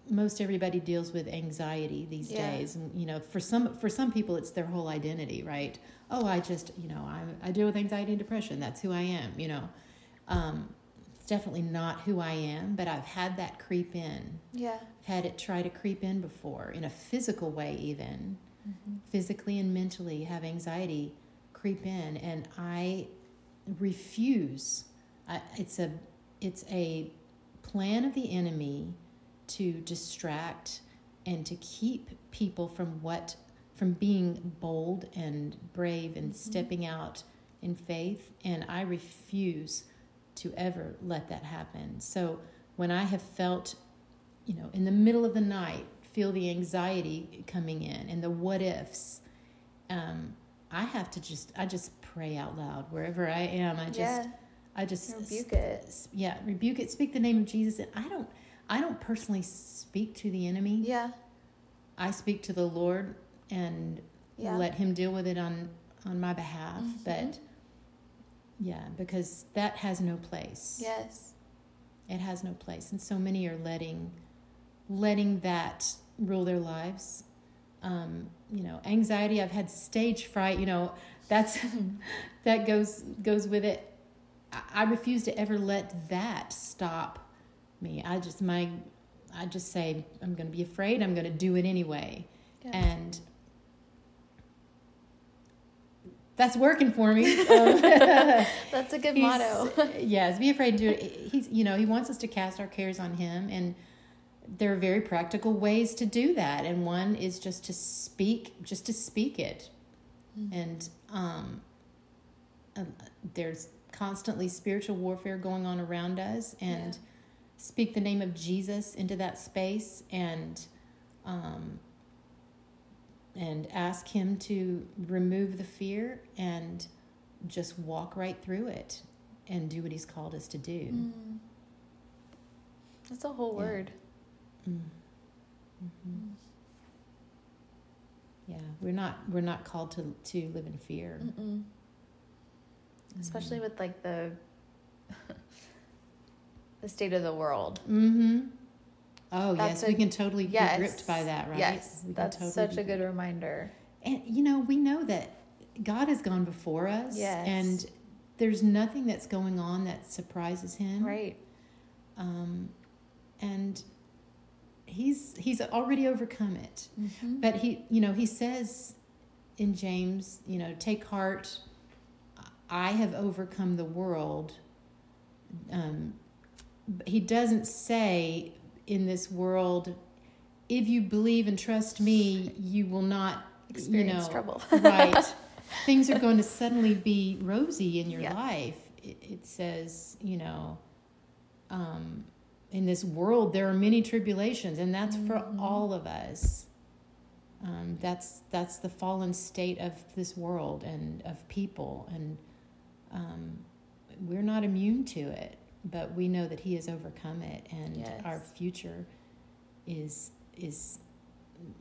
most everybody deals with anxiety these yeah. days and you know for some for some people it's their whole identity right oh i just you know i, I deal with anxiety and depression that's who i am you know um, definitely not who I am, but I've had that creep in. Yeah. I've had it try to creep in before, in a physical way, even. Mm-hmm. Physically and mentally, have anxiety creep in, and I refuse. I, it's a it's a plan of the enemy to distract and to keep people from what from being bold and brave and mm-hmm. stepping out in faith and I refuse to ever let that happen. So when I have felt, you know, in the middle of the night, feel the anxiety coming in and the what ifs, um, I have to just, I just pray out loud wherever I am. I just, yeah. I just rebuke it. Yeah, rebuke it. Speak the name of Jesus. And I don't, I don't personally speak to the enemy. Yeah. I speak to the Lord and yeah. let Him deal with it on on my behalf. Mm-hmm. But yeah, because that has no place. Yes. It has no place. And so many are letting letting that rule their lives. Um, you know, anxiety, I've had stage fright, you know, that's *laughs* that goes goes with it. I, I refuse to ever let that stop me. I just my I just say I'm going to be afraid. I'm going to do it anyway. And that's working for me. *laughs* Um, *laughs* that's a good motto. *laughs* yes, be afraid to do it. He's, you know, he wants us to cast our cares on him, and there are very practical ways to do that. And one is just to speak, just to speak it, mm-hmm. and um, uh, there's constantly spiritual warfare going on around us, and yeah. Speak the name of Jesus into that space, and um, and ask Him to remove the fear and just walk right through it and do what He's called us to do. Mm. That's a whole yeah. word. Mm. Mm-hmm. Mm. Yeah, we're not we're not called to to live in fear. Mm-mm. Especially mm-hmm. with like the *laughs* the state of the world. Mm-hmm. Oh that's yes, a, we can totally yes, be gripped by that, right? Yes, that's totally such a good reminder. And you know, we know that God has gone before us. Yes. And there's nothing that's going on that surprises him. Right. Um, and he's he's already overcome it. Mm-hmm. But he, you know, he says in James, you know, take heart. I have overcome the world. Um, he doesn't say in this world, if you believe and trust me, you will not Experience you know, trouble. *laughs* right. *laughs* Things are going to suddenly be rosy in your Yeah. life. It, it says, you know, um, in this world there are many tribulations, and that's for all of us. Um, that's that's the fallen state of this world and of people, and um, we're not immune to it. But we know that He has overcome it, and Yes. our future is is.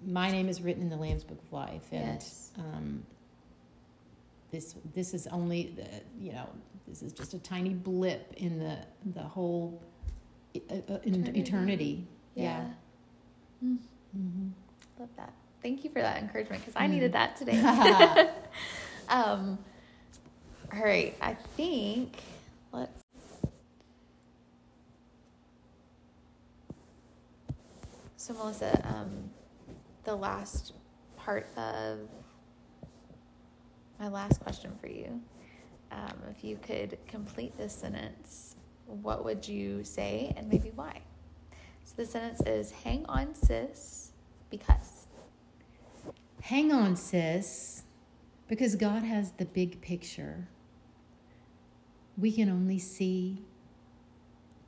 My name is written in the Lamb's Book of Life, and Yes. um, this this is only the you know this is just a tiny blip in the the whole uh, in Eternity. eternity. Yeah. Yeah. Mm. hmm Love that. Thank you for that encouragement because I needed that today. *laughs* *laughs* um, all right. I think let's. So, Melissa, um, the last part of my last question for you, um, if you could complete this sentence, what would you say and maybe why? So, the sentence is Hang on, sis, because. Hang on, sis, because God has the big picture. We can only see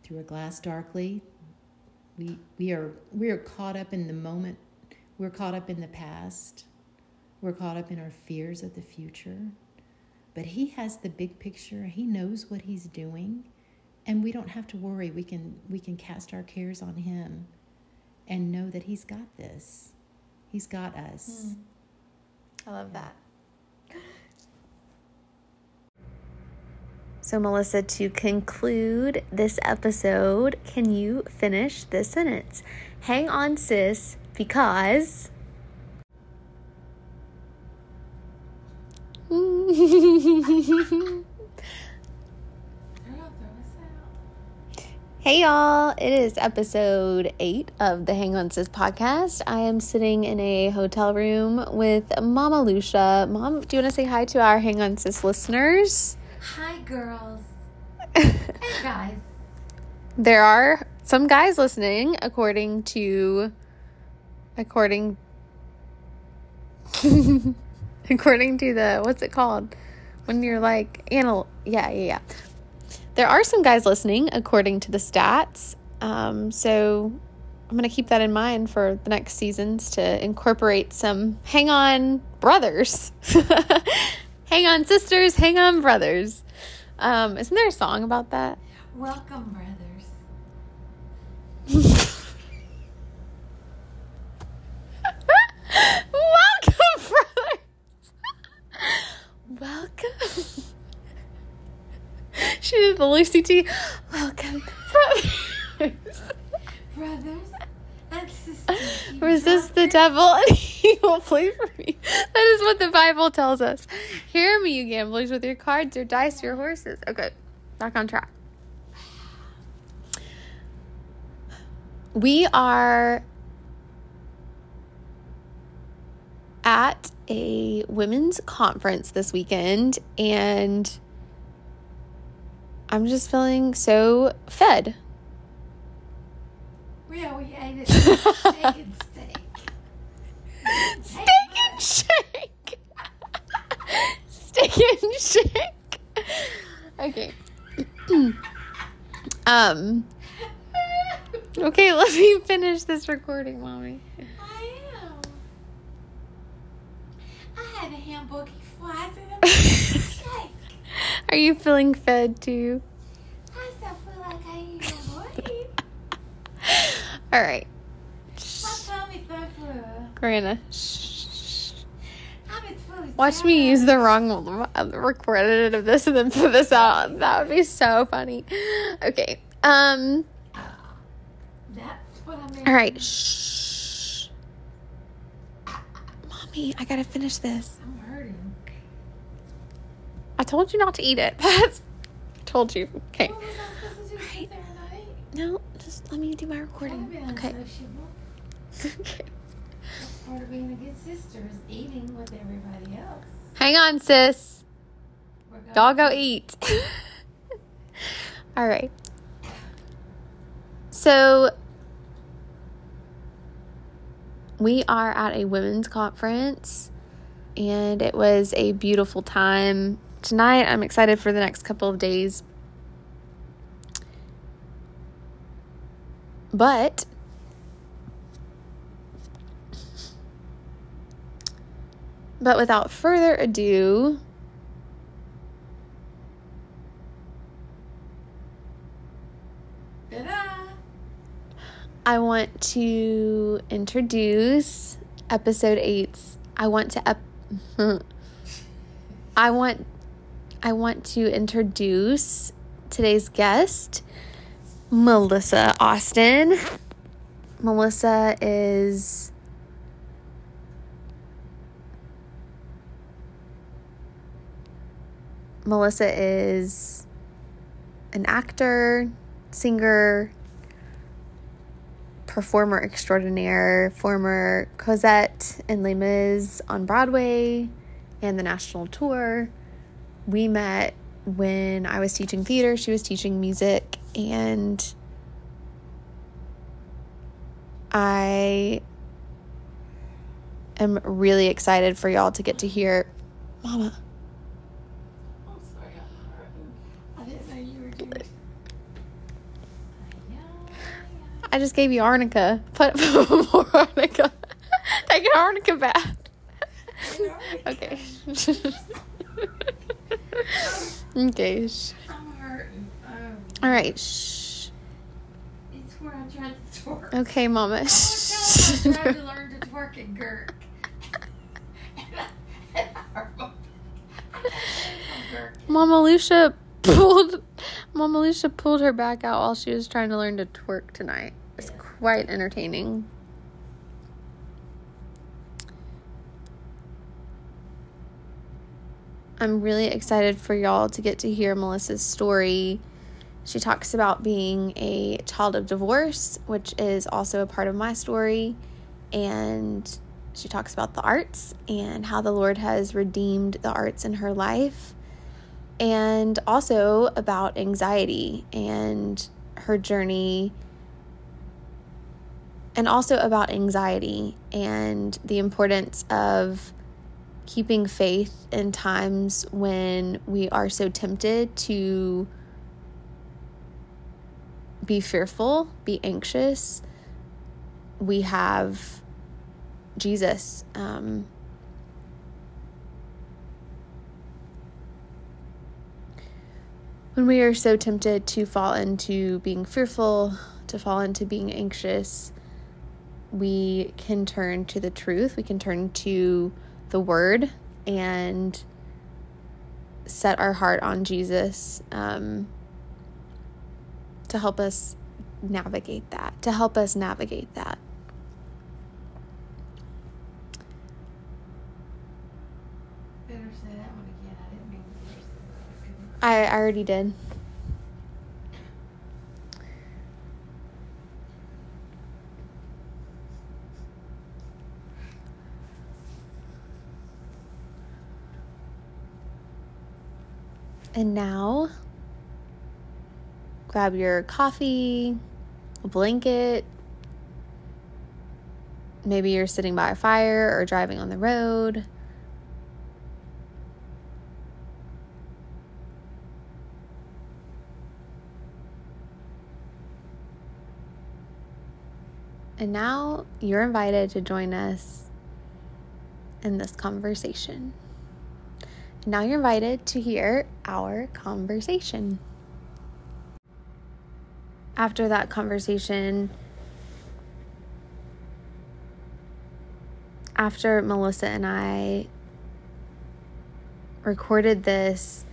through a glass darkly. We we are we are caught up in the moment. We're caught up in the past. We're caught up in our fears of the future. But he has the big picture. He knows what he's doing, and we don't have to worry. We can we can cast our cares on him and know that he's got this. He's got us. Hmm. I love that. So, Melissa, to conclude this episode, can you finish this sentence? Hang on, sis, because. *laughs* Hey y'all, it is episode eight of the Hang On Sis podcast. I am sitting in a hotel room with Mama Lucia. Mom, do you want to say hi to our Hang On Sis listeners? Girls. *laughs* hey, guys. There are some guys listening, according to. According. *laughs* according to the. What's it called? When you're like. Anal. Yeah, yeah, yeah. There are some guys listening, according to the stats. Um, so I'm going to keep that in mind for the next seasons to incorporate some hang on brothers. *laughs* hang on sisters, hang on brothers. Um, isn't there a song about that? Welcome, brothers. *laughs* Welcome, brothers. Welcome. she did the Lucy T. Welcome, brothers. Brothers and sisters. Resist the devil and *laughs* he will flee from you. *laughs* That is what the Bible tells us. Hear me, you gamblers, with your cards, your dice, your horses. Okay, back on track. We are at a women's conference this weekend and I'm just feeling so fed. Yeah, we ate it. *laughs* *laughs* Steak and steak. Steak and shake. Steak and *laughs* shake. Okay. *clears throat* um. Okay, let me finish this recording, mommy. I am. I had a hamburger fries and a steak. Are you feeling fed too? I still feel like I ain't a *laughs* All right, My tummy's so full. Grana. Shh. I'm as full as Watch me use the wrong recorded of this and then put this out. That would be so funny. Okay. Um. That's what I mean. All right. Shh. Mommy, I gotta finish this. I'm hurting. I told you not to eat it. *laughs* That's I told you. Okay. No, just let me do my recording. Okay. *laughs* okay. Part of being a good sister is eating with everybody else. Hang on, sis. Y'all go eat. *laughs* All right. So we are at a women's conference and it was a beautiful time. Tonight, I'm excited for the next couple of days. But but without further ado, I want to introduce episode 8's I want to ep- *laughs* I want I want to introduce today's guest, Melissa Austin. Melissa is Melissa is an actor, singer, performer extraordinaire, former Cosette and Les Mis on Broadway and the national tour. We met when I was teaching theater, she was teaching music, and I am really excited for y'all to get to hear Mama. I just gave you arnica. Put, *laughs* more arnica. Take an arnica bath. okay. okay. Shh. I'm hurting. Um, All right. Shh. it's where I tried to twerk. Okay, Mama. I tried to learn to twerk at Gurk. Mama Lucia pulled Mama Lucia pulled her back out while she was trying to learn to twerk tonight. Quite entertaining. I'm really excited for y'all to get to hear Melissa's story. She talks about being a child of divorce, which is also a part of my story, and she talks about the arts and how the Lord has redeemed the arts in her life, and also about anxiety and her journey, and also about anxiety and the importance of keeping faith in times when we are so tempted to be fearful, be anxious. We have Jesus. Um, when we are so tempted to fall into being fearful, to fall into being anxious, we can turn to the truth. We can turn to the word and set our heart on Jesus um, to help us navigate that, to help us navigate that. Better say that one again. I didn't mean to say that. I, I already did. And now, grab your coffee, a blanket. Maybe you're sitting by a fire or driving on the road. And now you're invited to join us in this conversation. Now you're invited to hear our conversation. After that conversation, after Melissa and I recorded this,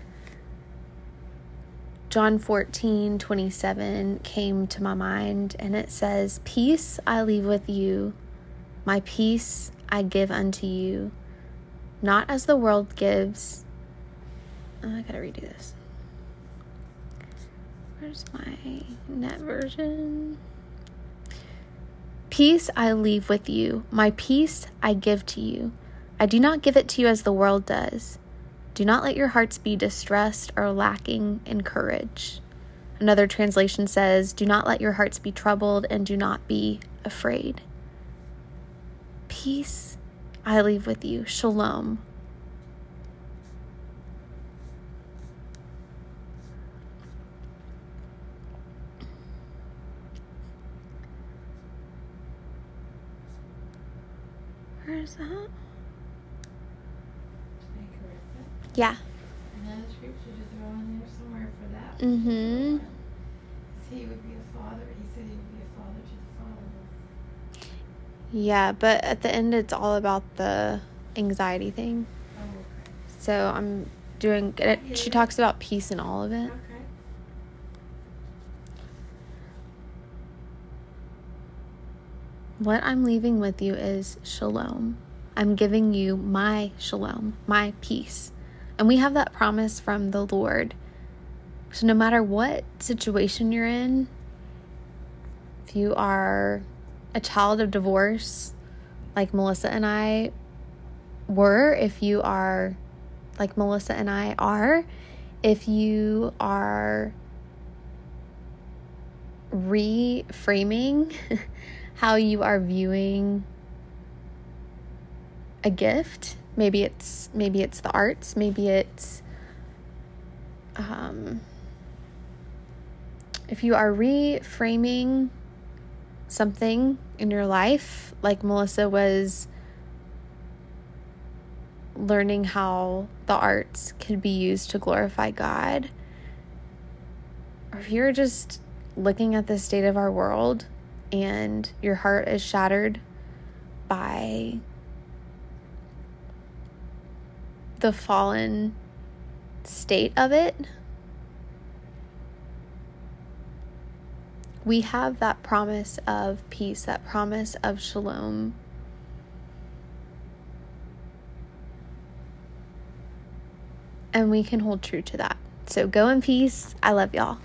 John 14, 27 came to my mind, and it says, Peace I leave with you, my peace I give unto you. Not as the world gives, oh, I gotta redo this. Where's my net version? Peace I leave with you, my peace I give to you. I do not give it to you as the world does. Do not let your hearts be distressed or lacking in courage. Another translation says, Do not let your hearts be troubled and do not be afraid. Peace I leave with you. Shalom. Where's that? Yeah. Another scripture to throw in there somewhere for that. Mm-hmm. He would be a father. He said he would be a father to the fatherless. Yeah, but at the end, it's all about the anxiety thing. Oh, okay. So I'm doing. It, she talks about peace in all of it. Okay. What I'm leaving with you is shalom. I'm giving you my shalom, my peace. And we have that promise from the Lord. So no matter what situation you're in, if you are a child of divorce, like Melissa and I were, if you are like Melissa and I are, if you are reframing *laughs* how you are viewing a gift, maybe it's maybe it's the arts, maybe it's um if you are reframing something in your life, like Melissa was learning how the arts could be used to glorify God, or if you're just looking at the state of our world and your heart is shattered by the fallen state of it, we have that promise of peace, that promise of shalom. And we can hold true to that. So go in peace. I love y'all.